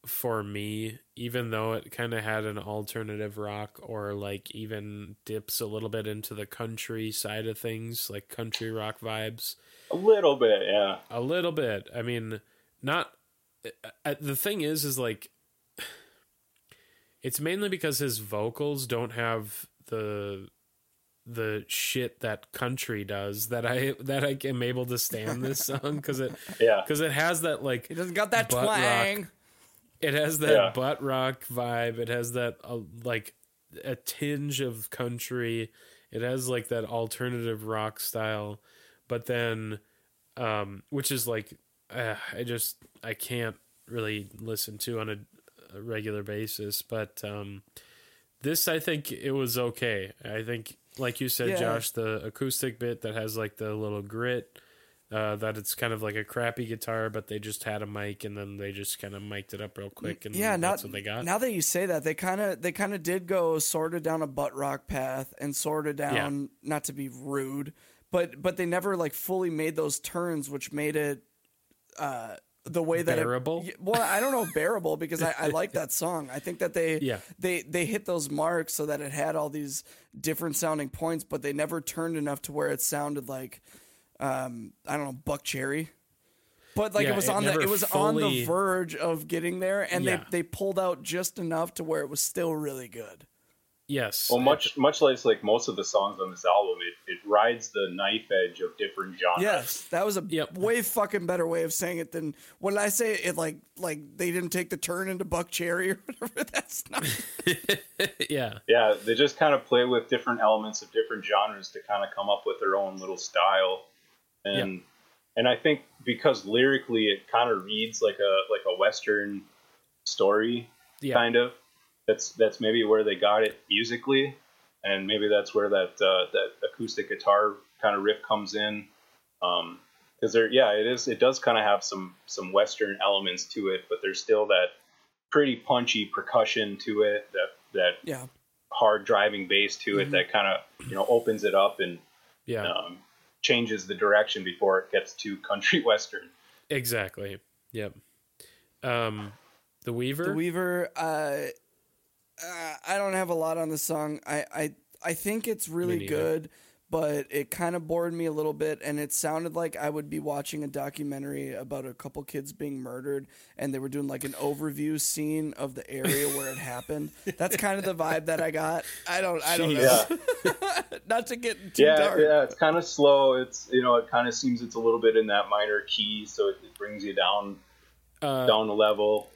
A: for me even though it kind of had an alternative rock or like even dips a little bit into the country side of things like country rock vibes
C: A little bit, yeah.
A: a little bit. I mean, not. Uh, the thing is, is like, <sighs> it's mainly because his vocals don't have the the shit that country does that I that I am able to stand this <laughs> song because it
C: Yeah.
A: because it has that like
B: it doesn't got that
A: Butt rock.
B: twang.
A: it has that
C: Yeah.
A: butt rock vibe. It has that uh, like a tinge of country. It has like that alternative rock style, but then, um, which is like, uh, I just I can't really listen to on a, a regular basis. But um, this I think it was okay. I think, like you said,
B: Yeah.
A: Josh, the acoustic bit that has like the little grit. Uh, that it's kind of like a crappy guitar, but they just had a mic and then they just kind of mic'd it up real quick, and
B: yeah,
A: that's
B: not,
A: what they got.
B: Now that you say that, they kind of they kind of did go sort of down a butt rock path and sort of down. Not to be rude, but but they never like fully made those turns, which made it uh, the way that
A: Bearable?
B: It, well, I don't know bearable because I, I like that song. I think that they <laughs>
A: Yeah.
B: they they hit those marks so that it had all these different sounding points, but they never turned enough to where it sounded like um, I don't know Buckcherry. But like
A: Yeah,
B: it was
A: it
B: on the it was on the verge of getting there, and
A: Yeah.
B: they they pulled out just enough to where it was still really good.
A: Yes.
C: Well, much much like like most of the songs on this album, it, it rides the knife edge of different genres.
B: Yes, that was a
A: Yep.
B: way fucking better way of saying it than when I say it like like they didn't take the turn into Buckcherry or <laughs> whatever. That's not. <laughs>
A: yeah.
C: yeah, they just kind of play with different elements of different genres to kind of come up with their own little style, and and I think because lyrically it kind of reads like a like a western story,
A: Yeah.
C: kind of. That's that's maybe where they got it musically, and maybe that's where that uh, that acoustic guitar kind of riff comes in. Um, because there, yeah, it is. It does kind of have some some western elements to it, but there's still that pretty punchy percussion to it. That that
B: Yeah,
C: hard driving bass to it that kind of you know opens it up and
A: Yeah.
C: um, changes the direction before it gets to country <laughs> western.
A: Exactly. Yep. Um, the Weaver.
B: the Weaver. Uh, uh, I don't have a lot on the song. I I I think it's really good, but it kind of bored me a little bit, and it sounded like I would be watching a documentary about a couple kids being murdered, and they were doing like an overview scene of the area where it happened. That's kind of the vibe that I got. I don't. I don't know.
C: Yeah, <laughs>
B: Not to get too
C: yeah,
B: dark.
C: yeah. It's kind of slow. It's you know it kind of seems it's a little bit in that minor key, so it, it brings you down
A: uh,
C: down a level.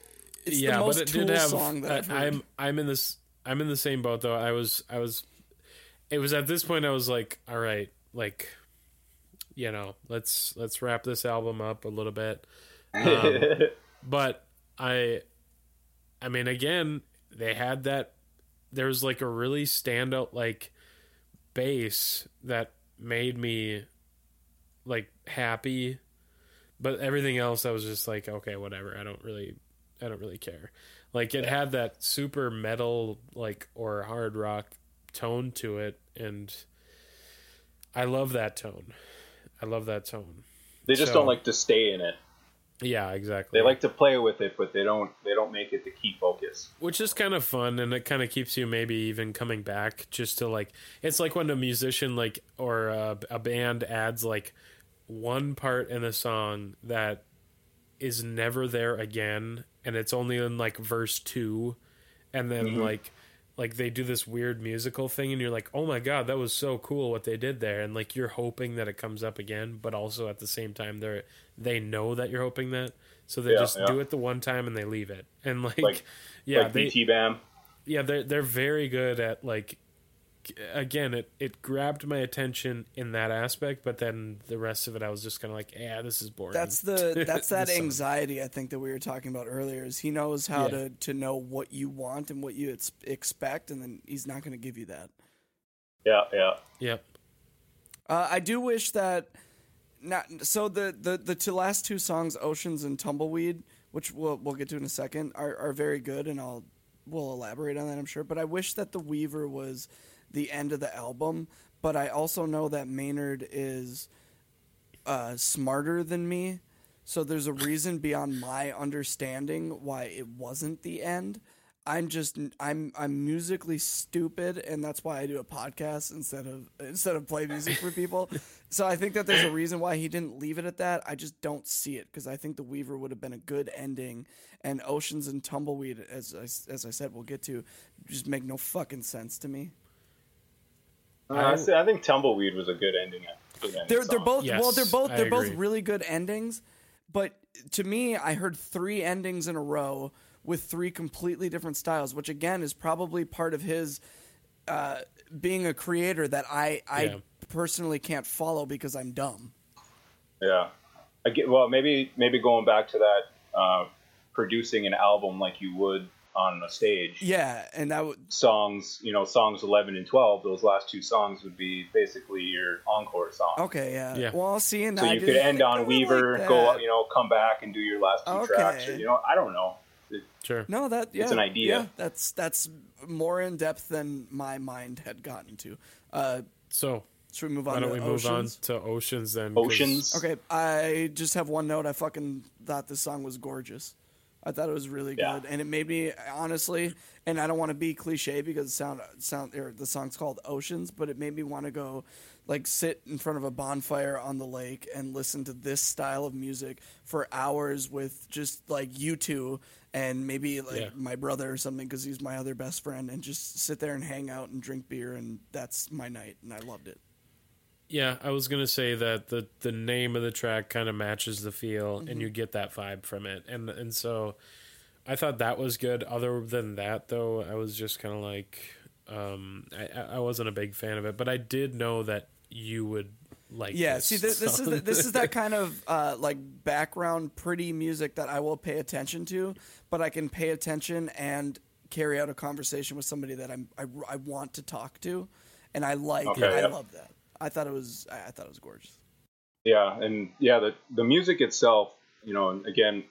B: It's
A: yeah,
B: the most
A: but it
B: Tool
A: did have.
B: song that I've
A: I,
B: heard.
A: I'm I'm in this. I'm in the same boat though. I was. I was. It was at this point I was like, all right, like, you know, let's let's wrap this album up a little bit. Um, <laughs> but I, I mean, again, they had that. There was like a really standout like bass that made me like happy, but everything else I was just like, okay, whatever. I don't really, I don't really care. Like it had that super metal like or hard rock tone to it, and I love that tone. I love that tone.
C: they just
A: So-
C: don't like to stay in it.
A: Yeah, exactly.
C: They like to play with it, but they don't. They don't make it the key focus.
A: which is kind of fun and it kind of keeps you maybe even coming back just to like it's like when a musician like or a, a band adds like one part in a song that is never there again and it's only in like verse 2 and then mm-hmm. like like they do this weird musical thing and you're like oh my god that was so cool what they did there and like you're hoping that it comes up again but also at the same time they're they know that you're hoping that so they
C: Yeah,
A: just
C: yeah.
A: do it the one time and they leave it and like,
C: Like- <laughs>
A: yeah
C: like
A: they
C: Bam.
A: yeah they're they're very good at like again it it grabbed my attention in that aspect but then the rest of it i was just kind of like yeah this is boring
B: That's the <laughs> that's that
A: This song.
B: anxiety I think that we were talking about earlier. Is he knows how
A: Yeah.
B: to to know what you want and what you ex- expect, and then he's not going to give you that.
C: Yeah, yeah.
A: yep
B: Uh, I do wish that not so the the the two last two songs, Oceans and Tumbleweed, which we'll we'll get to in a second, are are very good, and I'll we'll elaborate on that, I'm sure. But I wish that the Weaver was the end of the album. But I also know that Maynard is uh, smarter than me, so there's a reason beyond my understanding why it wasn't the end. I'm just I'm I'm musically stupid, and that's why I do a podcast instead of instead of play music for people. <laughs> so I think that there's a reason why he didn't leave it at that. I just don't see it because I think the Weaver would have been a good ending, and Oceans and Tumbleweed, as I, as I said, we'll get to, just make no fucking sense to me.
C: Uh, I, I think Tumbleweed was a good ending. Good ending
B: They're they're both
A: Yes,
B: well they're both they're both really good endings, but to me I heard three endings in a row with three completely different styles, which again is probably part of his uh, being a creator that I I
A: Yeah.
B: personally can't follow because I'm dumb.
C: Yeah. I get, well, maybe maybe going back to that, uh, producing an album like you would on a stage.
B: Yeah, and that would
C: Songs, you know, songs 11 and 12, those last two songs would be basically your encore song.
B: okay. Yeah.
A: Yeah.
B: Well, seeing
C: So
B: I
C: you could end
B: think
C: on
B: of it like
C: Weaver, go, you know, come back and do your last two
B: Okay.
C: tracks. Or, you know, I don't know. It-
A: Sure.
B: No, that yeah,
C: It's an idea.
B: Yeah, that's that's more in depth than my mind had gotten to. Uh,
A: So
B: should we move on?
A: why don't
B: to
A: we move on to oceans then?
C: Oceans.
B: Okay, I just have one note. I fucking thought this song was gorgeous. I thought it was really
C: Yeah.
B: good, and it made me honestly. And I don't want to be cliche because the sound sound or the song's called Oceans, but it made me want to go like sit in front of a bonfire on the lake and listen to this style of music for hours with just like you two and maybe like
A: Yeah.
B: my brother or something because he's my other best friend and just sit there and hang out and drink beer and that's my night and I loved it.
A: Yeah, I was gonna say that the the name of the track kind of matches the feel,
B: Mm-hmm.
A: and you get that vibe from it, and and so I thought that was good. Other than that, though, I was just kind of like, um, I I wasn't a big fan of it, but I did know that you would like.
B: Yeah,
A: this
B: see, this, this is the, this is that <laughs> kind of uh, like background pretty music that I will pay attention to, but I can pay attention and carry out a conversation with somebody that I'm I, I want to talk to, and I like
C: Okay,
B: I love that. I thought it was I thought it was gorgeous.
C: Yeah, and yeah, the the music itself, you know, and again,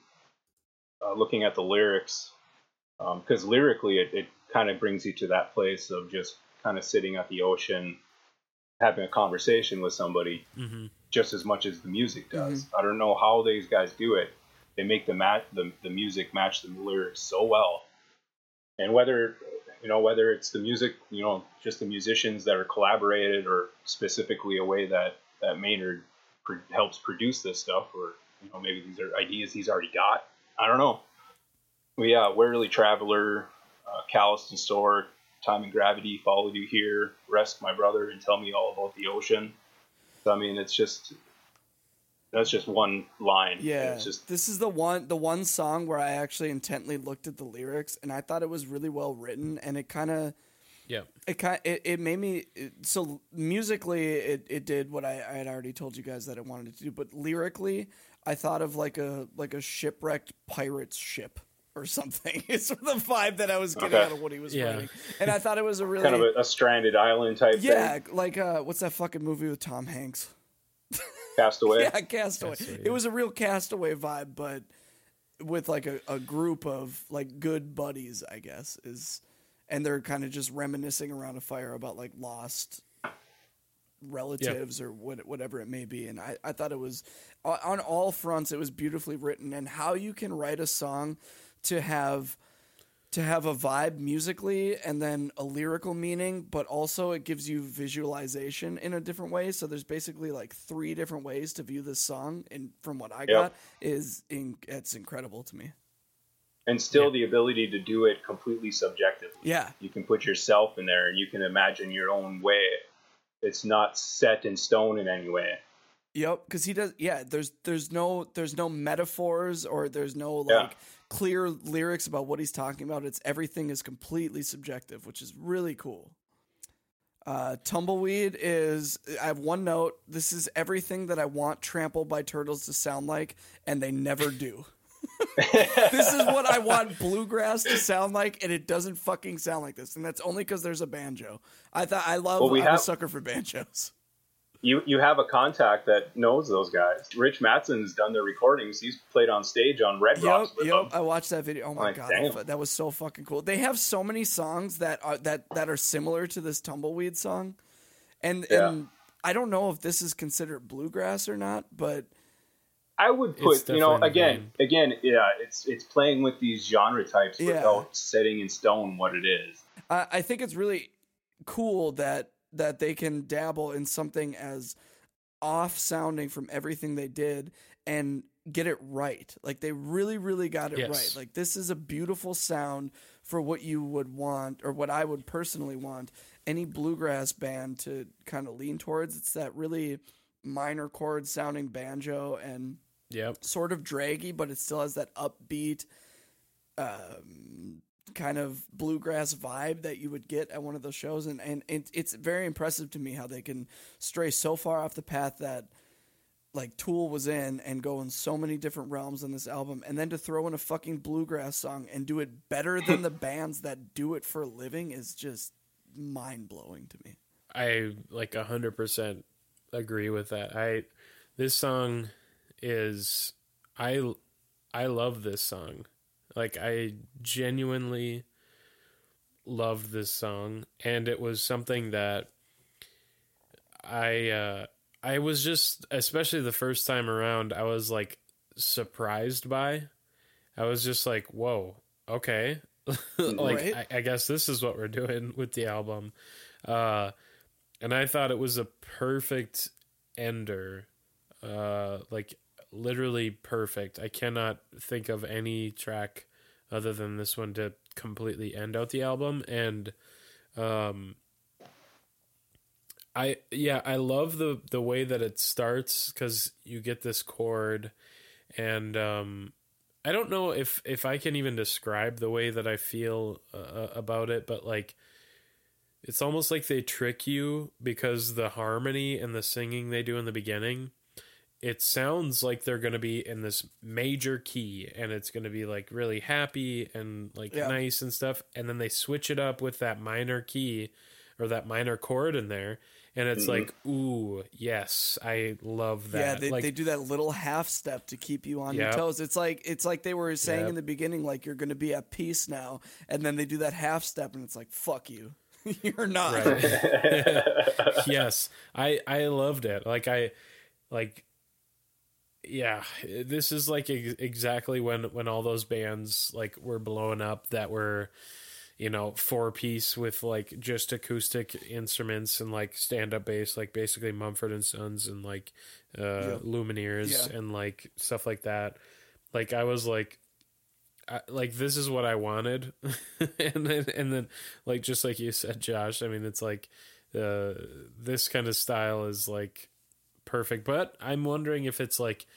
C: uh, looking at the lyrics, because lyrically, it, it kind of brings you to that place of just kind of sitting at the ocean, having a conversation with somebody,
A: mm-hmm.
C: just as much as the music does. I don't know how these guys do it. They make the mat the, the music match the lyrics so well, and whether you know whether it's the music, you know, just the musicians that are collaborated, or specifically a way that that Maynard helps produce this stuff, or you know maybe these are ideas he's already got. I don't know. But yeah, Warily Traveler, uh, Calloused and Sore, Time and Gravity, Followed You Here, Rest My Brother, and Tell Me All About the Ocean. I mean, it's just that's just one line.
B: Yeah,
C: it's just
B: this is the one the one song where I actually intently looked at the lyrics and I thought it was really well written and it kind of
A: yeah,
B: it kind it, it made me it, so musically it, it did what I, I had already told you guys that I wanted to do, but lyrically I thought of like a like a shipwrecked pirate's ship or something. <laughs> It's the vibe that I was getting
C: Okay.
B: out of what he was
A: Yeah.
B: writing, and I thought it was a really
C: kind of a, a stranded island type
B: yeah
C: thing.
B: like uh what's that fucking movie with Tom Hanks? <laughs>
C: Castaway.
B: Yeah, Castaway.
A: Castaway,
B: It was a real Castaway vibe, but with like a, a group of like good buddies, I guess is, and they're kind of just reminiscing around a fire about like lost relatives or what, whatever it may be. And I, I thought it was on, on all fronts, it was beautifully written, and how you can write a song to have to have a vibe musically and then a lyrical meaning, but also it gives you visualization in a different way. So there's basically like three different ways to view this song, and from what I got, is in, it's incredible to me.
C: and still the ability to do it completely subjectively.
B: Yeah,
C: You can put yourself in there and you can imagine your own way. It's not set in stone in any way.
B: Yep, because he does. Yeah, there's there's no there's no metaphors or there's no like
C: Yeah.
B: Clear lyrics about what he's talking about. It's everything is completely subjective, which is really cool. Uh, Tumbleweed is. I have one note. This is everything that I want "Trampled by Turtles" to sound like, and they never do. <laughs> this is what I want bluegrass to sound like, and it doesn't fucking sound like this. And that's only because there's a banjo. I thought I love.
C: Well, we
B: I'm a sucker for banjos.
C: You you have a contact that knows those guys. Rich Matson's done their recordings. He's played on stage on Red Rocks
B: Yep,
C: with
B: yep.
C: them.
B: I watched that video. Oh my
C: Like,
B: god,
C: damn.
B: that, that was so fucking cool. They have so many songs that are that that are similar to this Tumbleweed song, and
C: Yeah.
B: and I don't know if this is considered bluegrass or not, but
C: I would put, you know,
A: definitely
C: again, again, yeah, it's it's playing with these genre types
B: Yeah.
C: without setting in stone what it is.
B: I, I think it's really cool that that they can dabble in something as off sounding from everything they did and get it right. Like they really, really got it
A: Yes.
B: right. Like this is a beautiful sound for what you would want or what I would personally want any bluegrass band to kind of lean towards. It's that really minor chord sounding banjo and
A: yep,
B: sort of draggy, but it still has that upbeat, um, kind of bluegrass vibe that you would get at one of those shows. And, and it, it's very impressive to me how they can stray so far off the path that, like Tool was in and go in so many different realms in this album, and then to throw in a fucking bluegrass song and do it better than the <laughs> bands that do it for a living is just mind blowing to me.
A: I like a hundred percent agree with that. I this song is I I love this song. Like I genuinely loved this song and it was something that I uh I was just especially the first time around I was like surprised by. I was just like, "Whoa, okay." <laughs> like
B: Right.
A: I, I guess this is what we're doing <laughs> with the album. Uh and I thought it was a perfect ender. Uh like literally perfect. I cannot think of any track other than this one to completely end out the album and um I yeah, I love the the way that it starts cuz you get this chord and um I don't know if if I can even describe the way that I feel uh, about it but like it's almost like they trick you because the harmony and the singing they do in the beginning it sounds like they're going to be in this major key and it's going to be like really happy and like
B: Yeah.
A: nice and stuff and then they switch it up with that minor key or that minor chord in there and it's mm-hmm. like ooh yes i love that
B: Yeah, they,
A: like
B: they do that little half step to keep you on your toes. It's like it's like they were saying
A: Yep.
B: in the beginning, like you're going to be at peace now, and then they do that half step, and it's like fuck you, <laughs> you're not.
A: Right. <laughs> <laughs> yes, I I loved it. Like I like yeah, this is like ex- exactly when when all those bands like were blowing up that were you know four piece with like just acoustic instruments and like stand up bass like basically Mumford and Sons and like uh
B: Yeah.
A: Lumineers
B: Yeah.
A: and like stuff like that. Like I was like I, like this is what I wanted, <laughs> and then and then like just like you said, Josh. I mean, it's like uh, this kind of style is like perfect. But I'm wondering if it's like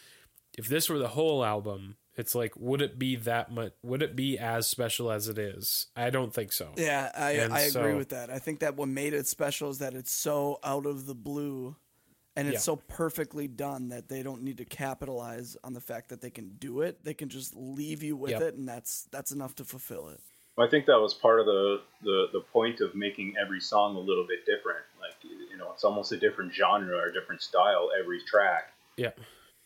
A: if this were the whole album, it's like would it be that much? Would it be as special as it is? I don't think so.
B: Yeah, I,
A: And
B: I agree with that. I think that what made it special is that it's so out of the blue and it's
A: Yeah.
B: so perfectly done that they don't need to capitalize on the fact that they can do it. They can just leave you with
A: Yep.
B: it and that's that's enough to fulfill it.
C: I think that was part of the, the, the point of making every song a little bit different. Like, you know, it's almost a different genre or a different style every track.
A: Yeah,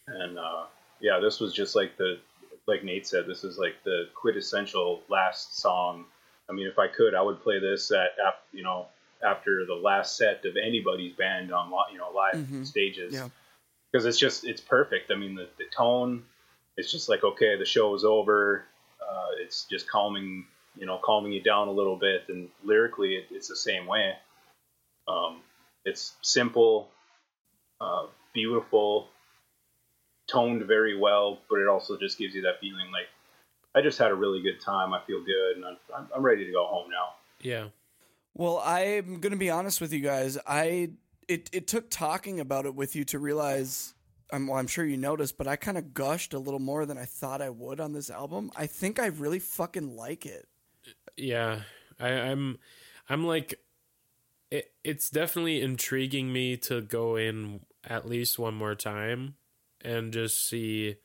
C: And uh, yeah, this was just like the, like Nate said, this is like the quintessential last song. I mean, if I could, I would play this at, ap- you know, after the last set of anybody's band on, you know, live
B: Mhm.
C: stages.
B: Yeah.
C: Because it's just, it's perfect. I mean, the, the tone, it's just like, okay, the show is over. Uh, it's just calming, you know, calming you down a little bit. And lyrically, it, it's the same way. Um, it's simple, uh, beautiful, toned very well, but it also just gives you that feeling like I just had a really good time. I feel good, and I'm, I'm, I'm ready to go home now.
A: yeah,
B: Well, I'm going to be honest with you guys. I it it took talking about it with you to realize I'm well, I'm sure you noticed, but I kind of gushed a little more than I thought I would on this album. I think I really fucking like it.
A: Yeah. I, I'm, I'm like, it, it's definitely intriguing me to go in at least one more time and just see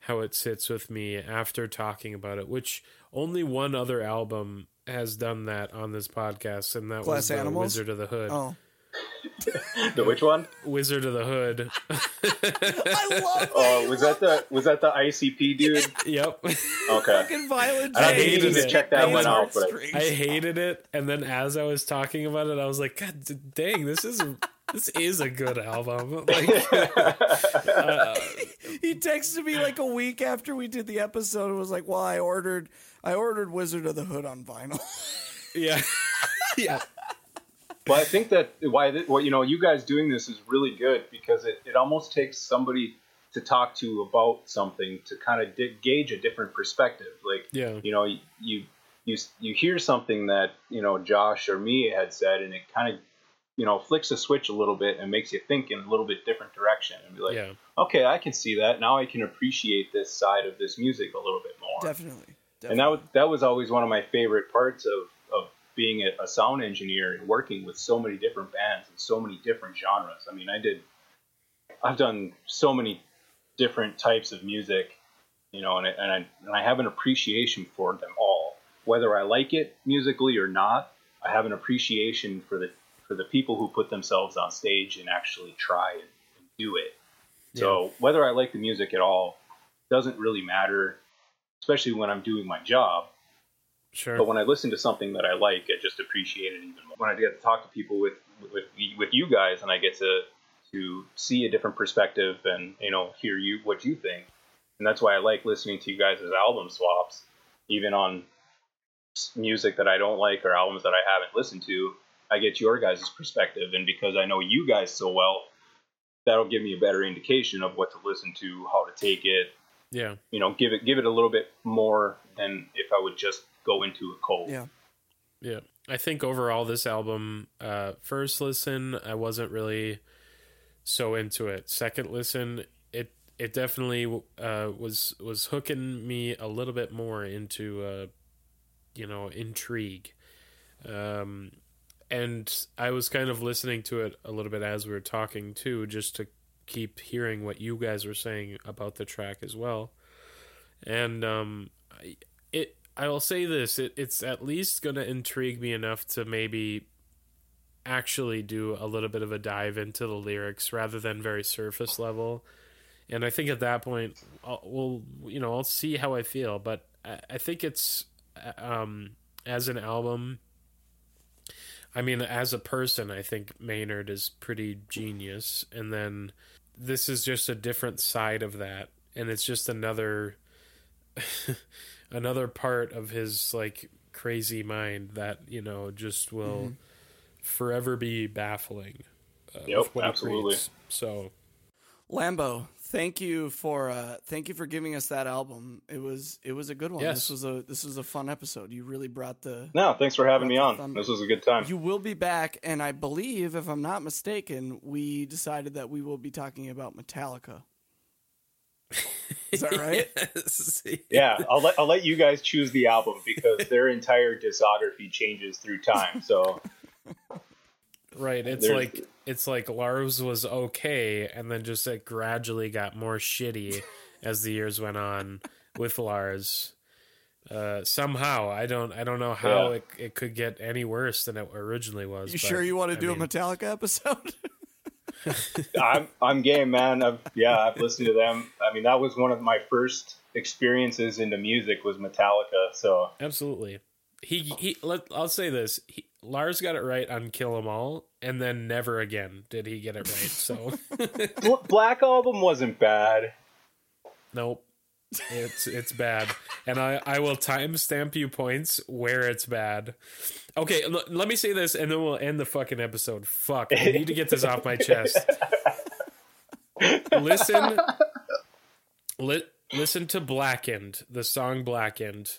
A: how it sits with me after talking about it. Which only one other album has done that on this podcast, and that was the
B: Animals?
A: Wizard of the Hood.
B: Oh,
C: The which one?
A: Wizard of the Hood.
B: I love
C: Oh, was that the was that the ICP dude?
A: yep.
C: Okay.
B: fucking violent.
C: I
A: don't think you to
C: check that
B: James
C: one out, but I-
A: hated it, and then as I was talking about it, I was like, "God dang, this is this is a good album." <laughs> Like, <laughs> uh,
B: he texted me like a week after we did the episode and was like, "Well, I ordered I ordered Wizard of the Hood on vinyl."
A: yeah, <laughs> yeah,
C: Well, I think that why th- what you know you guys doing this is really good because it, it almost takes somebody to talk to about something to kind of di- gauge a different perspective. Like
A: yeah,
C: you know you you you hear something that you know Josh or me had said, and it kind of you know flicks a switch a little bit and makes you think in a little bit different direction and be like,
A: yeah,
C: okay, I can see that now. I can appreciate this side of this music a little bit more.
B: Definitely.
C: and that was, that was always one of my favorite parts of, of being a, a sound engineer and working with so many different bands and so many different genres. I mean, I did I've done so many different types of music, you know, and, and, I, and I have an appreciation for them all. Whether I like it musically or not, I have an appreciation for the for the people who put themselves on stage and actually try and, and do it. Yeah. So whether I like the music at all doesn't really matter, especially when I'm doing my job.
A: Sure.
C: But when I listen to something that I like, I just appreciate it even more. When I get to talk to people with with with you guys, and I get to to see a different perspective and you know hear you what you think, and that's why I like listening to you guys' album swaps, even on music that I don't like or albums that I haven't listened to. I get your guys' perspective, and because I know you guys so well, that'll give me a better indication of what to listen to, how to take it.
A: Yeah.
C: You know, give it give it a little bit more than if I would just go into it cold.
B: Yeah.
A: Yeah. I think overall this album, uh, first listen, I wasn't really so into it. Second listen, it it definitely uh, was was hooking me a little bit more into uh, you know intrigue. Um, and I was kind of listening to it a little bit as we were talking too, just to keep hearing what you guys were saying about the track as well. And um, it I will say this: it, it's at least going to intrigue me enough to maybe actually do a little bit of a dive into the lyrics rather than very surface level. And I think at that point, I'll, we'll you know I'll see how I feel. But I, I think it's um, as an album. I mean, as a person, I think Maynard is pretty genius, and then this is just a different side of that, and it's just another <laughs> another part of his like crazy mind that you know just will mm-hmm. forever be baffling.
C: Uh, yep, absolutely.
A: So,
B: Lambo, thank you for uh, thank you for giving us that album. It was it was a good one. Yes. This was a this was a fun episode. You really brought the
C: no. Thanks for having me on. This was a good time.
B: You will be back, and I believe, if I'm not mistaken, we decided that we will be talking about Metallica. Is that right? <laughs>
C: yes. <laughs> Yeah, I'll let I'll let you guys choose the album because their entire discography changes through time. So
A: Right. It's There's... like it's like Lars was okay and then just it gradually got more shitty as the years went on with Lars. Uh, somehow I don't I don't know how yeah. it, it could get any worse than it originally was.
B: You but, sure you want to I do mean... a Metallica episode? <laughs> <laughs>
C: I'm I'm game, man. I've, yeah, I've listened to them. I mean, that was one of my first experiences into music was Metallica. So
A: absolutely, he he. Let I'll say this: he, Lars got it right on Kill 'Em All, and then never again did he get it right. So <laughs>
C: Black Album wasn't bad.
A: Nope. It's it's bad, and I I will timestamp you points where it's bad. Okay, l- let me say this, and then we'll end the fucking episode. Fuck, I need to get this off my chest. listen, li- listen to Blackened, the song Blackened,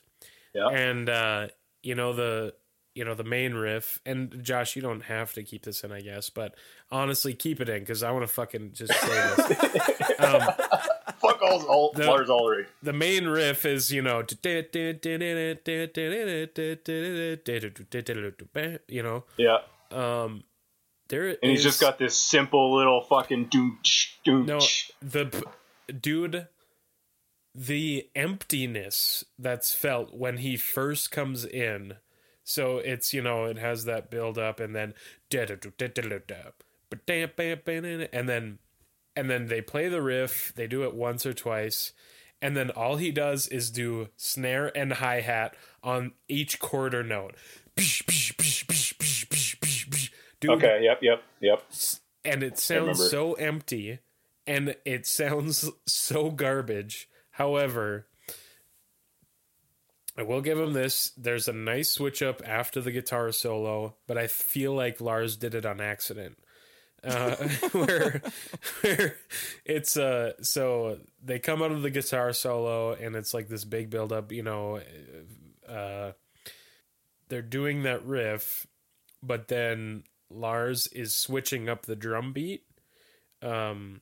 C: yeah,
A: and uh, you know the you know the main riff. And Josh, you don't have to keep this in, I guess, but honestly, keep it in because I want to fucking just say this. <laughs> um,
C: Fuck all, all the, Lars Ulrich.
A: The main riff is, you know, you know.
C: Yeah.
A: Um, there
C: and he's just got this simple little fucking doom doom.
A: No, the dude, the emptiness that's felt when he first comes in. So it's you know it has that build up and then and then and then they play the riff. They do it once or twice, and then all he does is do snare and hi hat on each quarter note.
C: Dude, okay. Yep. Yep. Yep.
A: And it sounds so empty, and it sounds <laughs> so garbage. However, I will give him this. There's a nice switch up after the guitar solo, but I feel like Lars did it on accident uh, <laughs> where where it's uh so they come out of the guitar solo and it's like this big build up, you know, uh they're doing that riff, but then Lars is switching up the drum beat um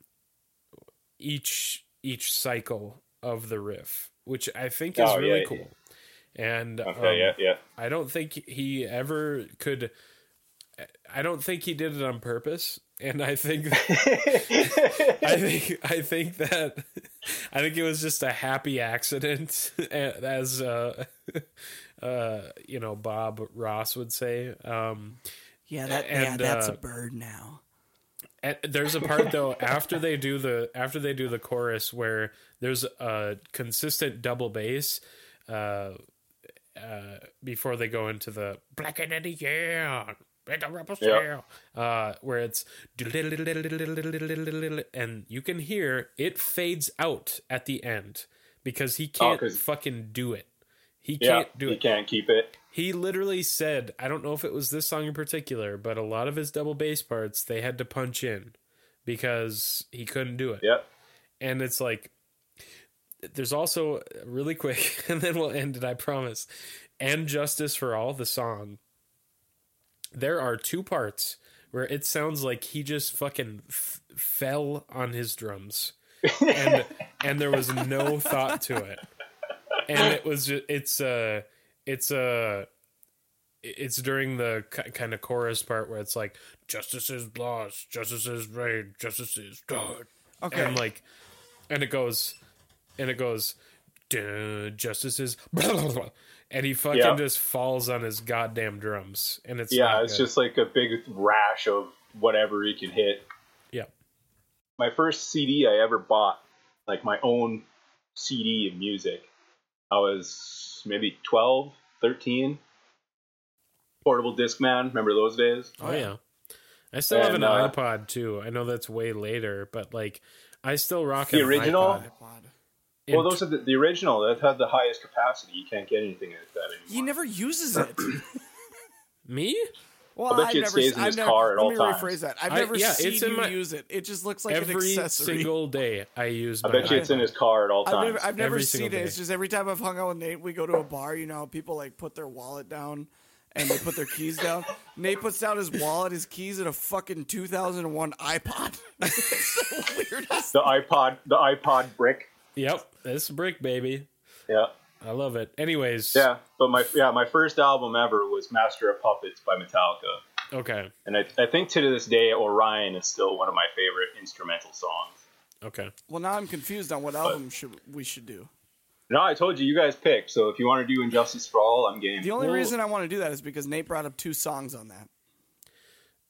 A: each each cycle of the riff, which I think is oh, really yeah, cool. Yeah. And
C: okay, um, yeah, yeah.
A: I don't think he ever could I don't think he did it on purpose, and I think <laughs> I think I think that I think it was just a happy accident, <laughs> as uh, uh, you know Bob Ross would say. Um,
B: Yeah, that
A: And,
B: yeah, that's
A: uh,
B: a bird now.
A: there's a part though after they do the after they do the chorus where there's a consistent double bass uh, uh, before they go into the black and the yeah. Rebel
C: Yeah.
A: yeah, Uh, where it's and you can hear it fades out at the end because he can't
C: 'cause-
A: fucking do it. He can't do it.
C: He can't keep it.
A: He literally said, I don't know if it was this song in particular, but a lot of his double bass parts they had to punch in because he couldn't do it.
C: Yep.
A: And it's like there's also really quick <laughs> and then we'll end it, I promise. And Justice for All the song. There are two parts where it sounds like he just fucking f- fell on his drums. And <laughs> and there was no thought to it and it was ju- it's uh it's uh it's during the kind of chorus part where it's like justice is lost justice is reigned justice is done
B: Okay.
A: and like and it goes and it goes "Duh, justice is blah, blah, blah," and he fucking
C: Yeah.
A: just falls on his goddamn drums and it's
C: Yeah,
A: not
C: it's
A: good.
C: just like a big rash of whatever he can hit.
A: yeah
C: My first CD I ever bought, like my own CD of music, I was maybe 12, 13. Portable Discman, remember those days?
A: oh yeah i still have an
C: uh,
A: ipod too i know that's way later but like i still rock
C: The
A: an
C: original?
A: iPod.
C: Well, those are the, the original that had the highest capacity. You can't get anything like that anymore.
B: He never uses it. <clears throat>
A: me
B: Well,
C: bet
B: I've
C: you it
B: never,
C: stays in
B: I've
C: his
B: never,
C: car at
B: let
C: all
B: me
C: times.
B: rephrase that. I've
A: I-
B: never
A: yeah,
B: seen you
A: my-
B: use it. It just looks like an
A: every single day I use.
C: I bet you it's in his car at all
B: I've
C: times.
B: never, I've never seen
A: single
B: it. It's just every time I've hung out with Nate, we go to a bar. You know, people like put their wallet down and they put their keys down. <laughs> Nate puts down his wallet, his keys, and a fucking 2001 iPod. <laughs> it's the weirdest.
C: the iPod, the iPod brick.
A: Yep, this brick baby.
C: Yeah,
A: I love it. Anyways,
C: yeah. But my yeah, my first album ever was Master of Puppets by Metallica,
A: Okay,
C: and I, I think to this day Orion is still one of my favorite instrumental songs.
A: okay.
B: Well, now I'm confused on what album should we should do.
C: No, I told you, you guys pick. So if you want to do And Justice for All, I'm game.
B: The only
A: Well-
B: reason I want to do that is because Nate brought up two songs on that.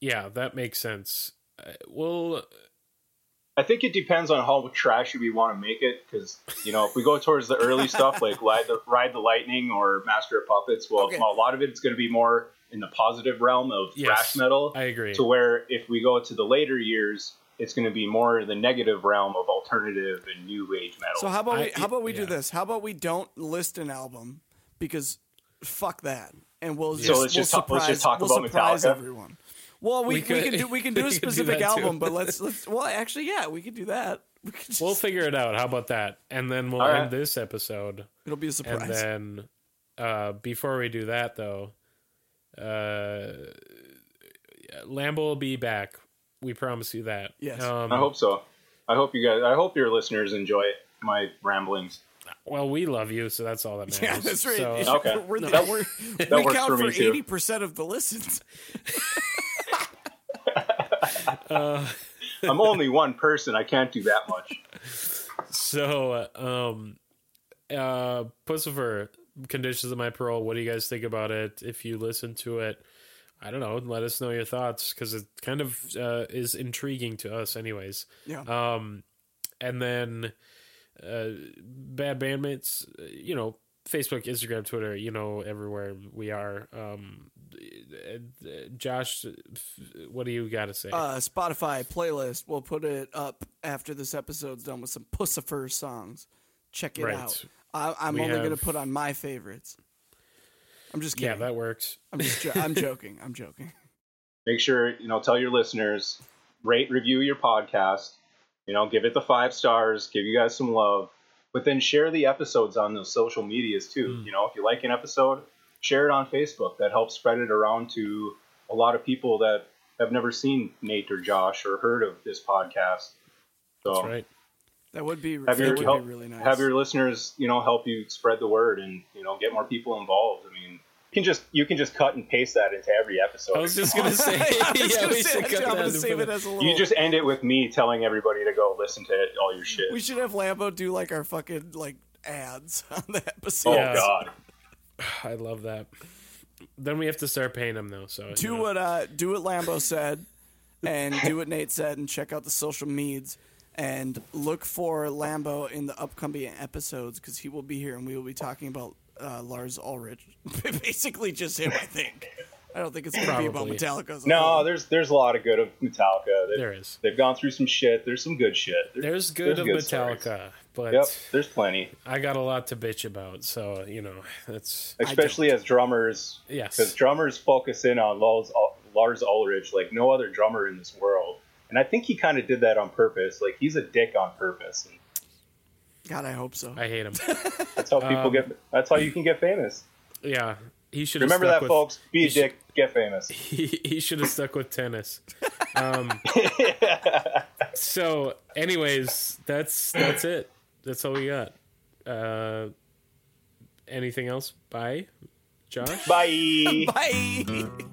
A: Yeah, that makes sense. Uh, well,
C: I think it depends on how trashy we want to make it, because you know, if we go towards the early stuff like Ride the, Ride the Lightning or Master of Puppets, well,
B: Okay.
C: a lot of it's going to be more in the positive realm of
A: Yes,
C: thrash metal.
A: I agree.
C: To where if we go to the later years, it's going to be more the negative realm of alternative and new age metal.
B: So how about we how about we
A: yeah.
B: do this? How about we don't list an album because fuck that, and we'll just
C: So let's
B: we'll
C: just talk-
B: surprise,
C: let's just talk
B: we'll
C: about
B: surprise
C: Metallica.
B: everyone. Well, we,
A: We
B: we, can do we can do <laughs>
A: we
B: a
A: could do
B: specific
A: too.
B: album, but let's <laughs> let's well actually yeah we could do that. <laughs> We could just,
A: we'll figure it out. How about that? And then we'll
C: All
A: end
C: right.
A: this episode.
B: it'll be a
A: And
B: surprise.
A: then, uh, before we do that, though, uh, Lambo will be back. We promise you that.
B: Yes.
A: Um,
C: I hope so. I hope you guys. I hope your listeners enjoy my ramblings.
A: Well, we love you, so that's all that matters.
B: yeah, that's right.
A: So,
C: Okay.
B: We're the,
C: That-
B: we're,
C: that
B: we
C: works
B: count
C: for me, too.
B: eighty percent of the listens.
A: Uh, <laughs>
C: I'm only one person. I can't do that much.
A: so, um, uh, Puscifer, conditions of my parole. What do you guys think about it? If you listen to it, I don't know. Let us know your thoughts because it kind of uh, is intriguing to us, anyways.
B: Yeah.
A: Um, and then uh, bad bandmates, uh, you know, Facebook, Instagram, Twitter, you know, everywhere we are. Um, Josh, what do you got to say?
B: uh, Spotify playlist. We'll put it up after this episode's done with some Puscifer songs. Check it
A: Right.
B: out. I, I'm
A: We
B: only going to put on my favorites. I'm just kidding.
A: yeah, that works.
B: I'm just jo- I'm joking. I'm joking. <laughs>
C: Make sure you know. Tell your listeners. Rate, review your podcast. You know, give it the five stars. Give you guys some love. But then share the episodes on those social medias too.
A: Mm.
C: You know, if you like an episode, share it on Facebook. That helps spread it around to a lot of people that have never seen Nate or Josh or heard of this podcast. So
A: That's right.
B: That would be
C: have your
B: would
C: help,
B: be really nice.
C: have your listeners, you know, help you spread the word and you know get more people involved. I mean, can just you can just cut and paste that into every episode.
A: I was just gonna <laughs> say,
B: I was <laughs>
A: yeah,
B: gonna
A: we
B: say,
A: should
B: actually,
A: cut
B: I'm
A: that
B: gonna save it as a little.
C: you just end it with me telling everybody to go listen to it, all your shit.
B: we should have Lambo do like our fucking like ads <laughs> on the episode.
C: oh
A: Yeah.
C: God. <sighs>
A: I love that. Then we have to start paying them though. So
B: do
A: you know.
B: what uh do what Lambo said and do what Nate said and check out the social meds and look for Lambo in the upcoming episodes because he will be here and we will be talking about uh, Lars Ulrich. <laughs> Basically just him, I think. I don't think it's gonna be about Metallica. as a
C: No,
B: whole.
C: there's there's a lot of good of Metallica. They,
A: There is.
C: They've gone through some shit. There's some good shit.
A: There's good of
C: stories.
A: Metallica, but
C: Yep, there's plenty.
A: I got a lot to bitch about. So you know, that's
C: Especially as drummers,
A: yes.
C: because drummers focus in on Lars, Lars Ulrich like no other drummer in this world. And I think he kind of did that on purpose. Like he's a dick on purpose. And
B: God, I hope so.
A: I hate him. <laughs>
C: that's how people
A: Um,
C: get. That's how you can get famous.
A: yeah, he should
C: Remember
A: stuck
C: that,
A: with,
C: folks. Be a
A: he should-
C: dick, get famous. <laughs>
A: He, he should have stuck with tennis. <laughs> Um, so, anyways, that's that's it. That's all we got. Uh, anything else? Bye, Josh.
C: Bye. <laughs>
B: Bye.